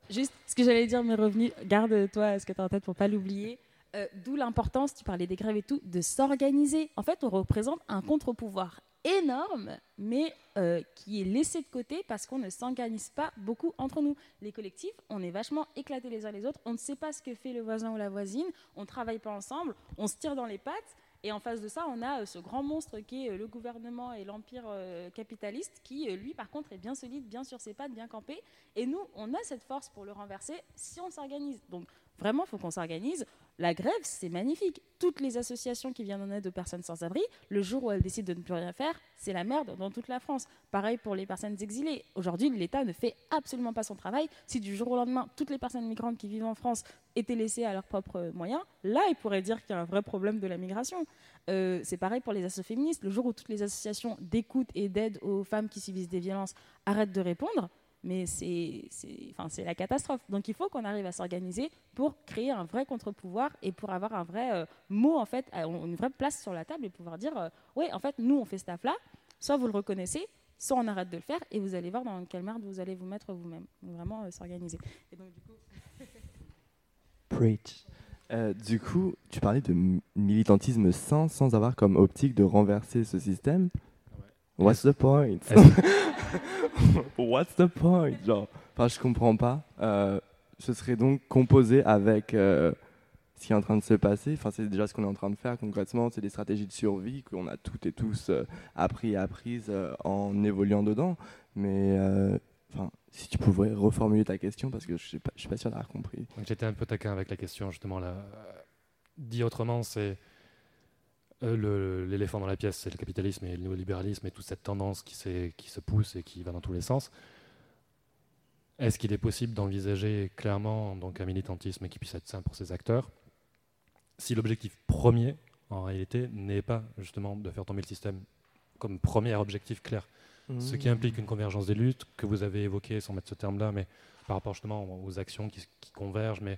Juste ce que j'allais dire, mes revenus, garde-toi ce que tu as en tête pour pas l'oublier. Euh, D'où l'importance, tu parlais des grèves et tout, de s'organiser. En fait, on représente un contre-pouvoir énorme, mais euh, qui est laissé de côté parce qu'on ne s'organise pas beaucoup entre nous. Les collectifs, on est vachement éclatés les uns les autres, on ne sait pas ce que fait le voisin ou la voisine, on travaille pas ensemble, on se tire dans les pattes. Et en face de ça, on a euh, ce grand monstre qui est euh, le gouvernement et l'empire euh, capitaliste, qui, lui, par contre, est bien solide, bien sur ses pattes, bien campé. Et nous, on a cette force pour le renverser si on s'organise. Donc, vraiment, il faut qu'on s'organise. La grève, c'est magnifique. Toutes les associations qui viennent en aide aux personnes sans abri, le jour où elles décident de ne plus rien faire, c'est la merde dans toute la France. Pareil pour les personnes exilées. Aujourd'hui, l'État ne fait absolument pas son travail. Si du jour au lendemain, toutes les personnes migrantes qui vivent en France étaient laissées à leurs propres moyens, là, il pourrait dire qu'il y a un vrai problème de la migration. Euh, c'est pareil pour les associations féministes. Le jour où toutes les associations d'écoute et d'aide aux femmes qui subissent des violences arrêtent de répondre, mais c'est enfin, c'est la catastrophe. Donc il faut qu'on arrive à s'organiser pour créer un vrai contre-pouvoir et pour avoir un vrai euh, mot, en fait, une vraie place sur la table et pouvoir dire euh, ouais, en fait, nous, on fait ce taf-là, soit vous le reconnaissez, soit on arrête de le faire et vous allez voir dans quelle merde vous allez vous mettre vous-même. Vraiment euh, s'organiser. Et donc, du coup, [laughs] Preach. Euh, du coup, tu parlais de militantisme sain sans avoir comme optique de renverser ce système. What's the point? [laughs] What's the point Genre, enfin, je comprends pas. Euh, ce serait donc composé avec euh, ce qui est en train de se passer. Enfin, c'est déjà ce qu'on est en train de faire concrètement. C'est des stratégies de survie qu'on a toutes et tous euh, appris et apprises euh, en évoluant dedans. Mais euh, enfin, si tu pouvais reformuler ta question parce que je suis pas, je suis pas sûr d'avoir compris. J'étais un peu taquin avec la question, justement. Là. Dit autrement, c'est euh, l'éléphant dans la pièce, c'est le capitalisme et le néolibéralisme et toute cette tendance qui, se pousse et qui va dans tous les sens. Est-ce qu'il est possible d'envisager clairement donc, un militantisme qui puisse être sain pour ses acteurs si l'objectif premier, en réalité, n'est pas justement de faire tomber le système comme premier objectif clair? Ce qui implique une convergence des luttes que vous avez évoqué sans mettre ce terme-là, mais par rapport justement aux actions qui, qui convergent, mais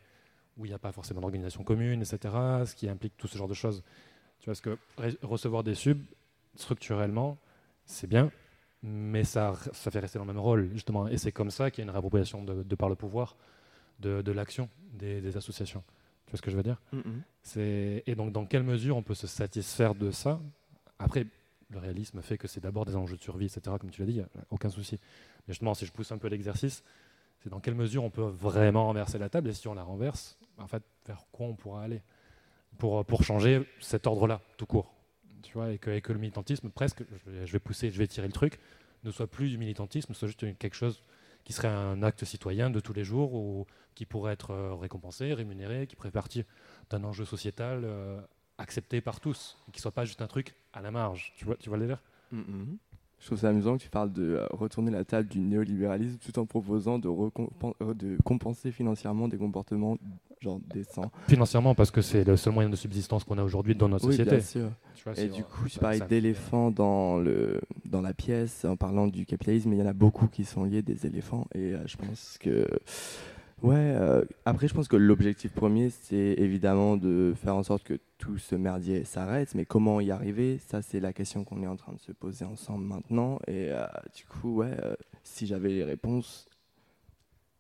où il n'y a pas forcément d'organisation commune, etc. Ce qui implique tout ce genre de choses. Tu vois, parce que re- recevoir des subs, structurellement, c'est bien, mais ça, ça fait rester dans le même rôle, justement. Et c'est comme ça qu'il y a une réappropriation de, de par le pouvoir de, de l'action des, des associations. Tu vois ce que je veux dire? Mhm. c'est- Et donc, dans quelle mesure on peut se satisfaire de ça? Après, le réalisme fait que c'est d'abord des enjeux de survie, etc., comme tu l'as dit, y a aucun souci. Mais justement, si je pousse un peu l'exercice, c'est dans quelle mesure on peut vraiment renverser la table, et si on la renverse, en fait, vers quoi on pourra aller? Pour, pour changer cet ordre-là, tout court. Tu vois, et que, et le militantisme, presque, je vais, pousser, je vais tirer le truc, ne soit plus du militantisme, soit juste quelque chose qui serait un acte citoyen de tous les jours, ou qui pourrait être euh, récompensé, rémunéré, qui ferait partie d'un enjeu sociétal euh, accepté par tous, et qui soit pas juste un truc à la marge. Tu vois, tu vois le délire? Mhm. Je trouve ça amusant que tu parles de euh, retourner la table du néolibéralisme tout en proposant euh, de compenser financièrement des comportements genre décents. Financièrement, parce que c'est le seul moyen de subsistance qu'on a aujourd'hui dans notre Oui, société. bien sûr. Vois, Et du coup, tu ça- parlais d'éléphants dans, le, dans la pièce en parlant du capitalisme, il y en a beaucoup qui sont liés des éléphants. Et euh, je pense que. Ouais, euh, après, je pense que l'objectif premier, c'est évidemment de faire en sorte que tout ce merdier s'arrête. Mais comment y arriver Ça, c'est la question qu'on est en train de se poser ensemble maintenant. Et euh, du coup, ouais, si j'avais les réponses.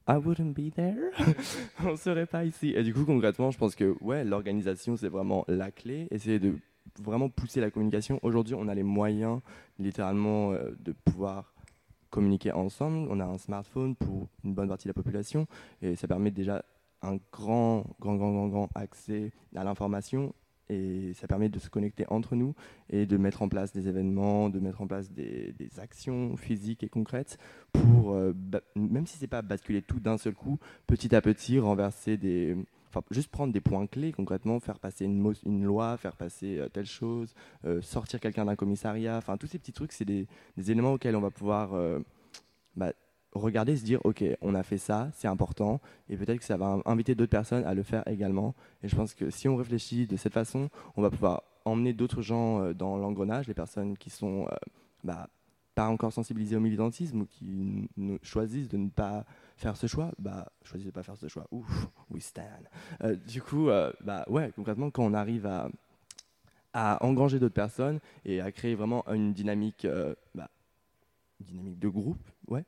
I wouldn't be there. [laughs] On serait pas ici. Et du coup, concrètement, je pense que ouais, l'organisation, c'est vraiment la clé. Essayer de vraiment pousser la communication. Aujourd'hui, on a les moyens, littéralement, euh, de pouvoir communiquer ensemble. On a un smartphone pour une bonne partie de la population et ça permet déjà un grand, grand, grand, grand, grand accès à l'information et ça permet de se connecter entre nous et de mettre en place des événements, de mettre en place des, actions physiques et concrètes pour, euh, même si c'est pas basculer tout d'un seul coup, petit à petit renverser des, enfin juste prendre des points clés concrètement, faire passer une, loi, faire passer euh, telle chose, euh, sortir quelqu'un d'un commissariat, enfin tous ces petits trucs, c'est des, éléments auxquels on va pouvoir bah, regarder, se dire ok, on a fait ça, c'est important, et peut-être que ça va inviter d'autres personnes à le faire également. Et je pense que si on réfléchit de cette façon, on va pouvoir emmener d'autres gens euh, dans l'engrenage, les personnes qui sont euh, bah, pas encore sensibilisées au militantisme ou qui ne- choisissent de ne pas faire ce choix, bah choisissent de pas faire ce choix. Ouf, we stand. Euh, du coup, bah ouais, concrètement, quand on arrive à à engranger d'autres personnes et à créer vraiment une dynamique, bah, dynamique de groupe, ouais,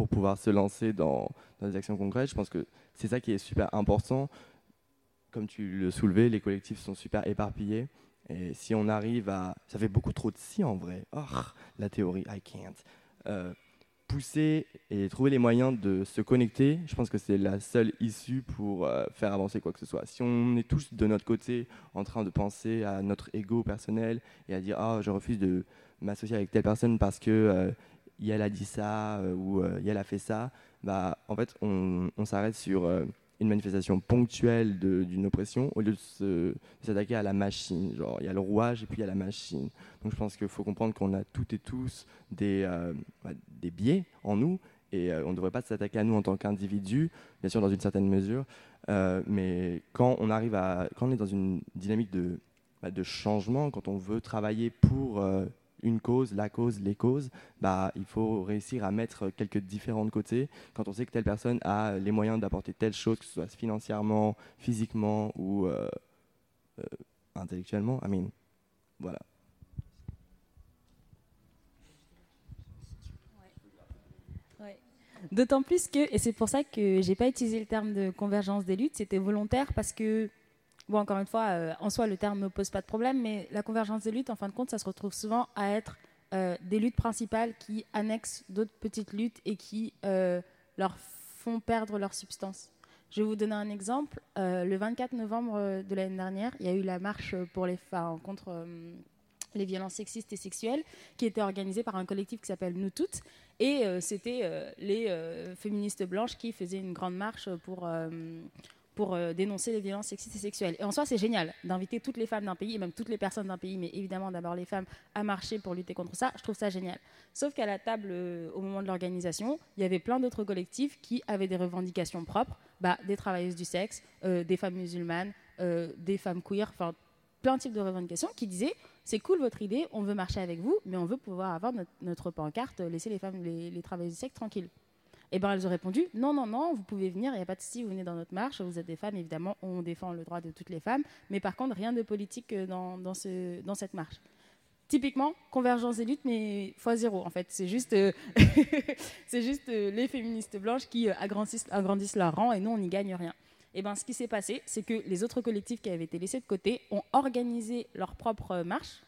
pour pouvoir se lancer dans, des actions concrètes. Je pense que c'est ça qui est super important. Comme tu le soulevais, les collectifs sont super éparpillés. Et si on arrive à... Ça fait beaucoup trop de si en vrai. Oh, la théorie, I can't. Euh, pousser et trouver les moyens de se connecter, je pense que c'est la seule issue pour euh, faire avancer quoi que ce soit. Si on est tous de notre côté en train de penser à notre ego personnel et à dire ah je refuse de m'associer avec telle personne parce que euh, elle a dit ça euh, ou euh, elle a fait ça, bah en fait on, s'arrête sur euh, une manifestation ponctuelle d'une oppression au lieu de s'attaquer à la machine. Genre il y a le rouage et puis il y a la machine. Donc je pense qu'il faut comprendre qu'on a toutes et tous des, euh, bah, biais en nous et euh, on ne devrait pas s'attaquer à nous en tant qu'individus, bien sûr dans une certaine mesure, euh, mais quand on arrive à, quand on est dans une dynamique de, bah, changement, quand on veut travailler pour euh, une cause, la cause, les causes, bah, il faut réussir à mettre quelques différents de côté. Quand on sait que telle personne a les moyens d'apporter telle chose, que ce soit financièrement, physiquement ou euh, euh, intellectuellement, I mean, voilà. D'autant plus que, et c'est pour ça que j'ai pas utilisé le terme de convergence des luttes, c'était volontaire parce que, bon, encore une fois, euh, en soi, le terme ne pose pas de problème, mais la convergence des luttes, en fin de compte, ça se retrouve souvent à être euh, des luttes principales qui annexent d'autres petites luttes et qui euh, leur font perdre leur substance. Je vais vous donner un exemple. Le 24 novembre de l'année dernière, il y a eu la marche pour les femmes contre les violences sexistes et sexuelles qui était organisée par un collectif qui s'appelle Nous Toutes. Et c'était les féministes blanches qui faisaient une grande marche pour, pour euh, dénoncer les violences sexistes et sexuelles. Et en soi, c'est génial d'inviter toutes les femmes d'un pays, et même toutes les personnes d'un pays, mais évidemment d'abord les femmes, à marcher pour lutter contre ça. Je trouve ça génial. Sauf qu'à la table, euh, au moment de l'organisation, il y avait plein d'autres collectifs qui avaient des revendications propres, bah, des travailleuses du sexe, euh, des femmes musulmanes, des femmes queer, enfin plein de types de revendications qui disaient c'est cool votre idée, on veut marcher avec vous, mais on veut pouvoir avoir notre, pancarte, laisser les femmes, les, les travailleuses du sexe tranquilles. Et ben elles ont répondu non, non, non, vous pouvez venir, il n'y a pas de souci, vous venez dans notre marche, vous êtes des femmes, évidemment, on défend le droit de toutes les femmes, mais par contre, rien de politique euh, dans, dans, ce, dans cette marche. Typiquement, convergence des luttes, mais fois zéro, en fait. C'est juste, euh, [laughs] juste euh, les féministes blanches qui agrandissent, leur rang et nous, on n'y gagne rien. Et ben, ce qui s'est passé, c'est que les autres collectifs qui avaient été laissés de côté ont organisé leur propre marche.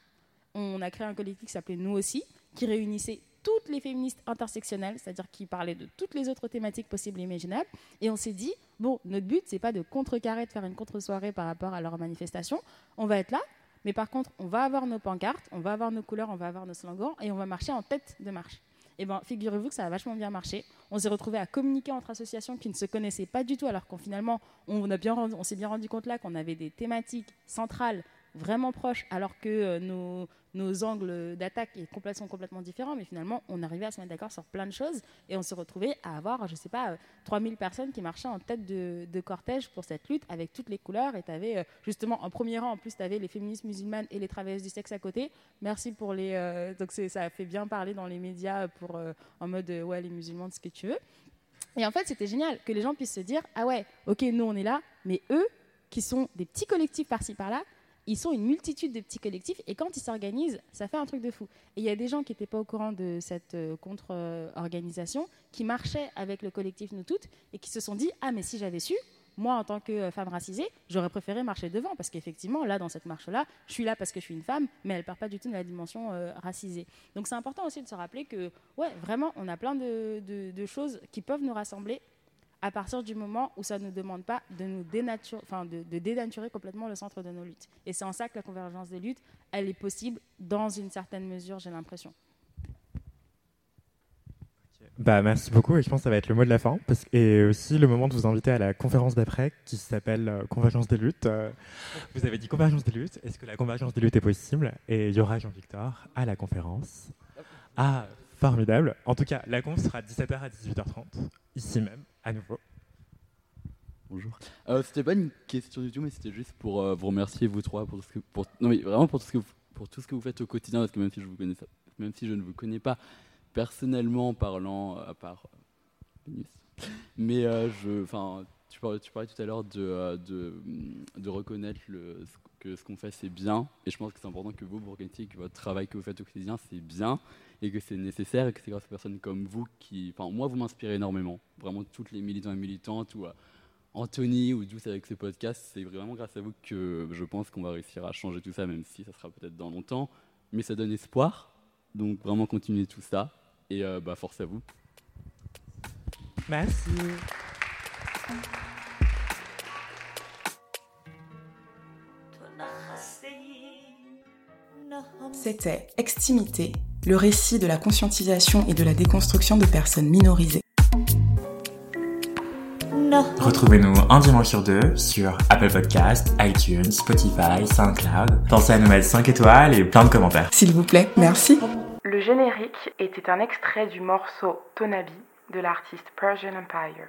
On a créé un collectif qui s'appelait Nous aussi, qui réunissait toutes les féministes intersectionnelles, c'est-à-dire qui parlaient de toutes les autres thématiques possibles et imaginables. Et on s'est dit, bon, notre but, c'est pas de contrecarrer, de faire une contre-soirée par rapport à leur manifestation. On va être là, mais par contre, on va avoir nos pancartes, on va avoir nos couleurs, on va avoir nos slogans, et on va marcher en tête de marche. Et ben, figurez-vous que ça a vachement bien marché. On s'est retrouvé à communiquer entre associations qui ne se connaissaient pas du tout, alors qu'on finalement, bien on s'est bien rendu compte là qu'on avait des thématiques centrales vraiment proches, alors que euh, nos, angles d'attaque sont complètement différents. Mais finalement, on arrivait à se mettre d'accord sur plein de choses, et on s'est retrouvé à avoir, je sais pas, euh, 3000 personnes qui marchaient en tête de, de cortège pour cette lutte avec toutes les couleurs. Et tu avais justement en premier rang, en plus, tu avais les féministes musulmanes et les travailleuses du sexe à côté. Merci pour les. euh, donc ça fait bien parler dans les médias pour, euh, en mode euh, ouais, les musulmans, ce que tu veux. Et en fait, c'était génial que les gens puissent se dire ah ouais, ok, nous on est là, mais eux, qui sont des petits collectifs par-ci par-là, ils sont une multitude de petits collectifs et quand ils s'organisent, ça fait un truc de fou. Et il y a des gens qui n'étaient pas au courant de cette euh, contre-organisation qui marchaient avec le collectif Nous Toutes et qui se sont dit Ah, mais si j'avais su, moi en tant que euh, femme racisée, j'aurais préféré marcher devant parce qu'effectivement, là, dans cette marche-là, je suis là parce que je suis une femme, mais elle ne part pas du tout de la dimension euh, racisée. Donc c'est important aussi de se rappeler que, ouais, vraiment, on a plein de, choses qui peuvent nous rassembler à partir du moment où ça ne nous demande pas de nous dénaturer, enfin de, de dénaturer complètement le centre de nos luttes. Et c'est en ça que la convergence des luttes, elle est possible dans une certaine mesure, j'ai l'impression. Bah, merci beaucoup et je pense que ça va être le mot de la fin parce et aussi le moment de vous inviter à la conférence d'après qui s'appelle euh, Convergence des luttes. Euh, vous avez dit Convergence des luttes, est-ce que la convergence des luttes est possible? Et il y aura Jean-Victor à la conférence. Ah, formidable. En tout cas, la conf sera de 17h à 18h30, ici même, à nouveau. Bonjour. Euh, c'était pas une question du tout, mais c'était juste pour euh, vous remercier vous trois pour ce que, non mais vraiment pour tout ce que vous, pour tout ce que vous faites au quotidien, parce que même si je vous connais, même si je ne vous connais pas personnellement parlant, euh, à part euh, mais je, tu parlais, tout à l'heure de, de, reconnaître le, que ce qu'on fait c'est bien, et je pense que c'est important que vous vous reconnaîtriez que votre travail que vous faites au quotidien c'est bien et que c'est nécessaire et que c'est grâce aux personnes comme vous qui, enfin moi vous m'inspirez énormément, vraiment toutes les militants et militantes ou euh, Anthony ou Douce avec ce podcast, c'est vraiment grâce à vous que je pense qu'on va réussir à changer tout ça, même si ça sera peut-être dans longtemps, mais ça donne espoir, donc vraiment continuez tout ça. Et euh, bah force à vous. Merci. C'était Extimité le récit de la conscientisation et de la déconstruction de personnes minorisées. Retrouvez-nous un dimanche sur deux sur Apple Podcast, iTunes, Spotify, SoundCloud. Pensez à nous mettre 5 étoiles et plein de commentaires. S'il vous plaît, merci. Le générique était un extrait du morceau Tonabi de l'artiste Persian Empire.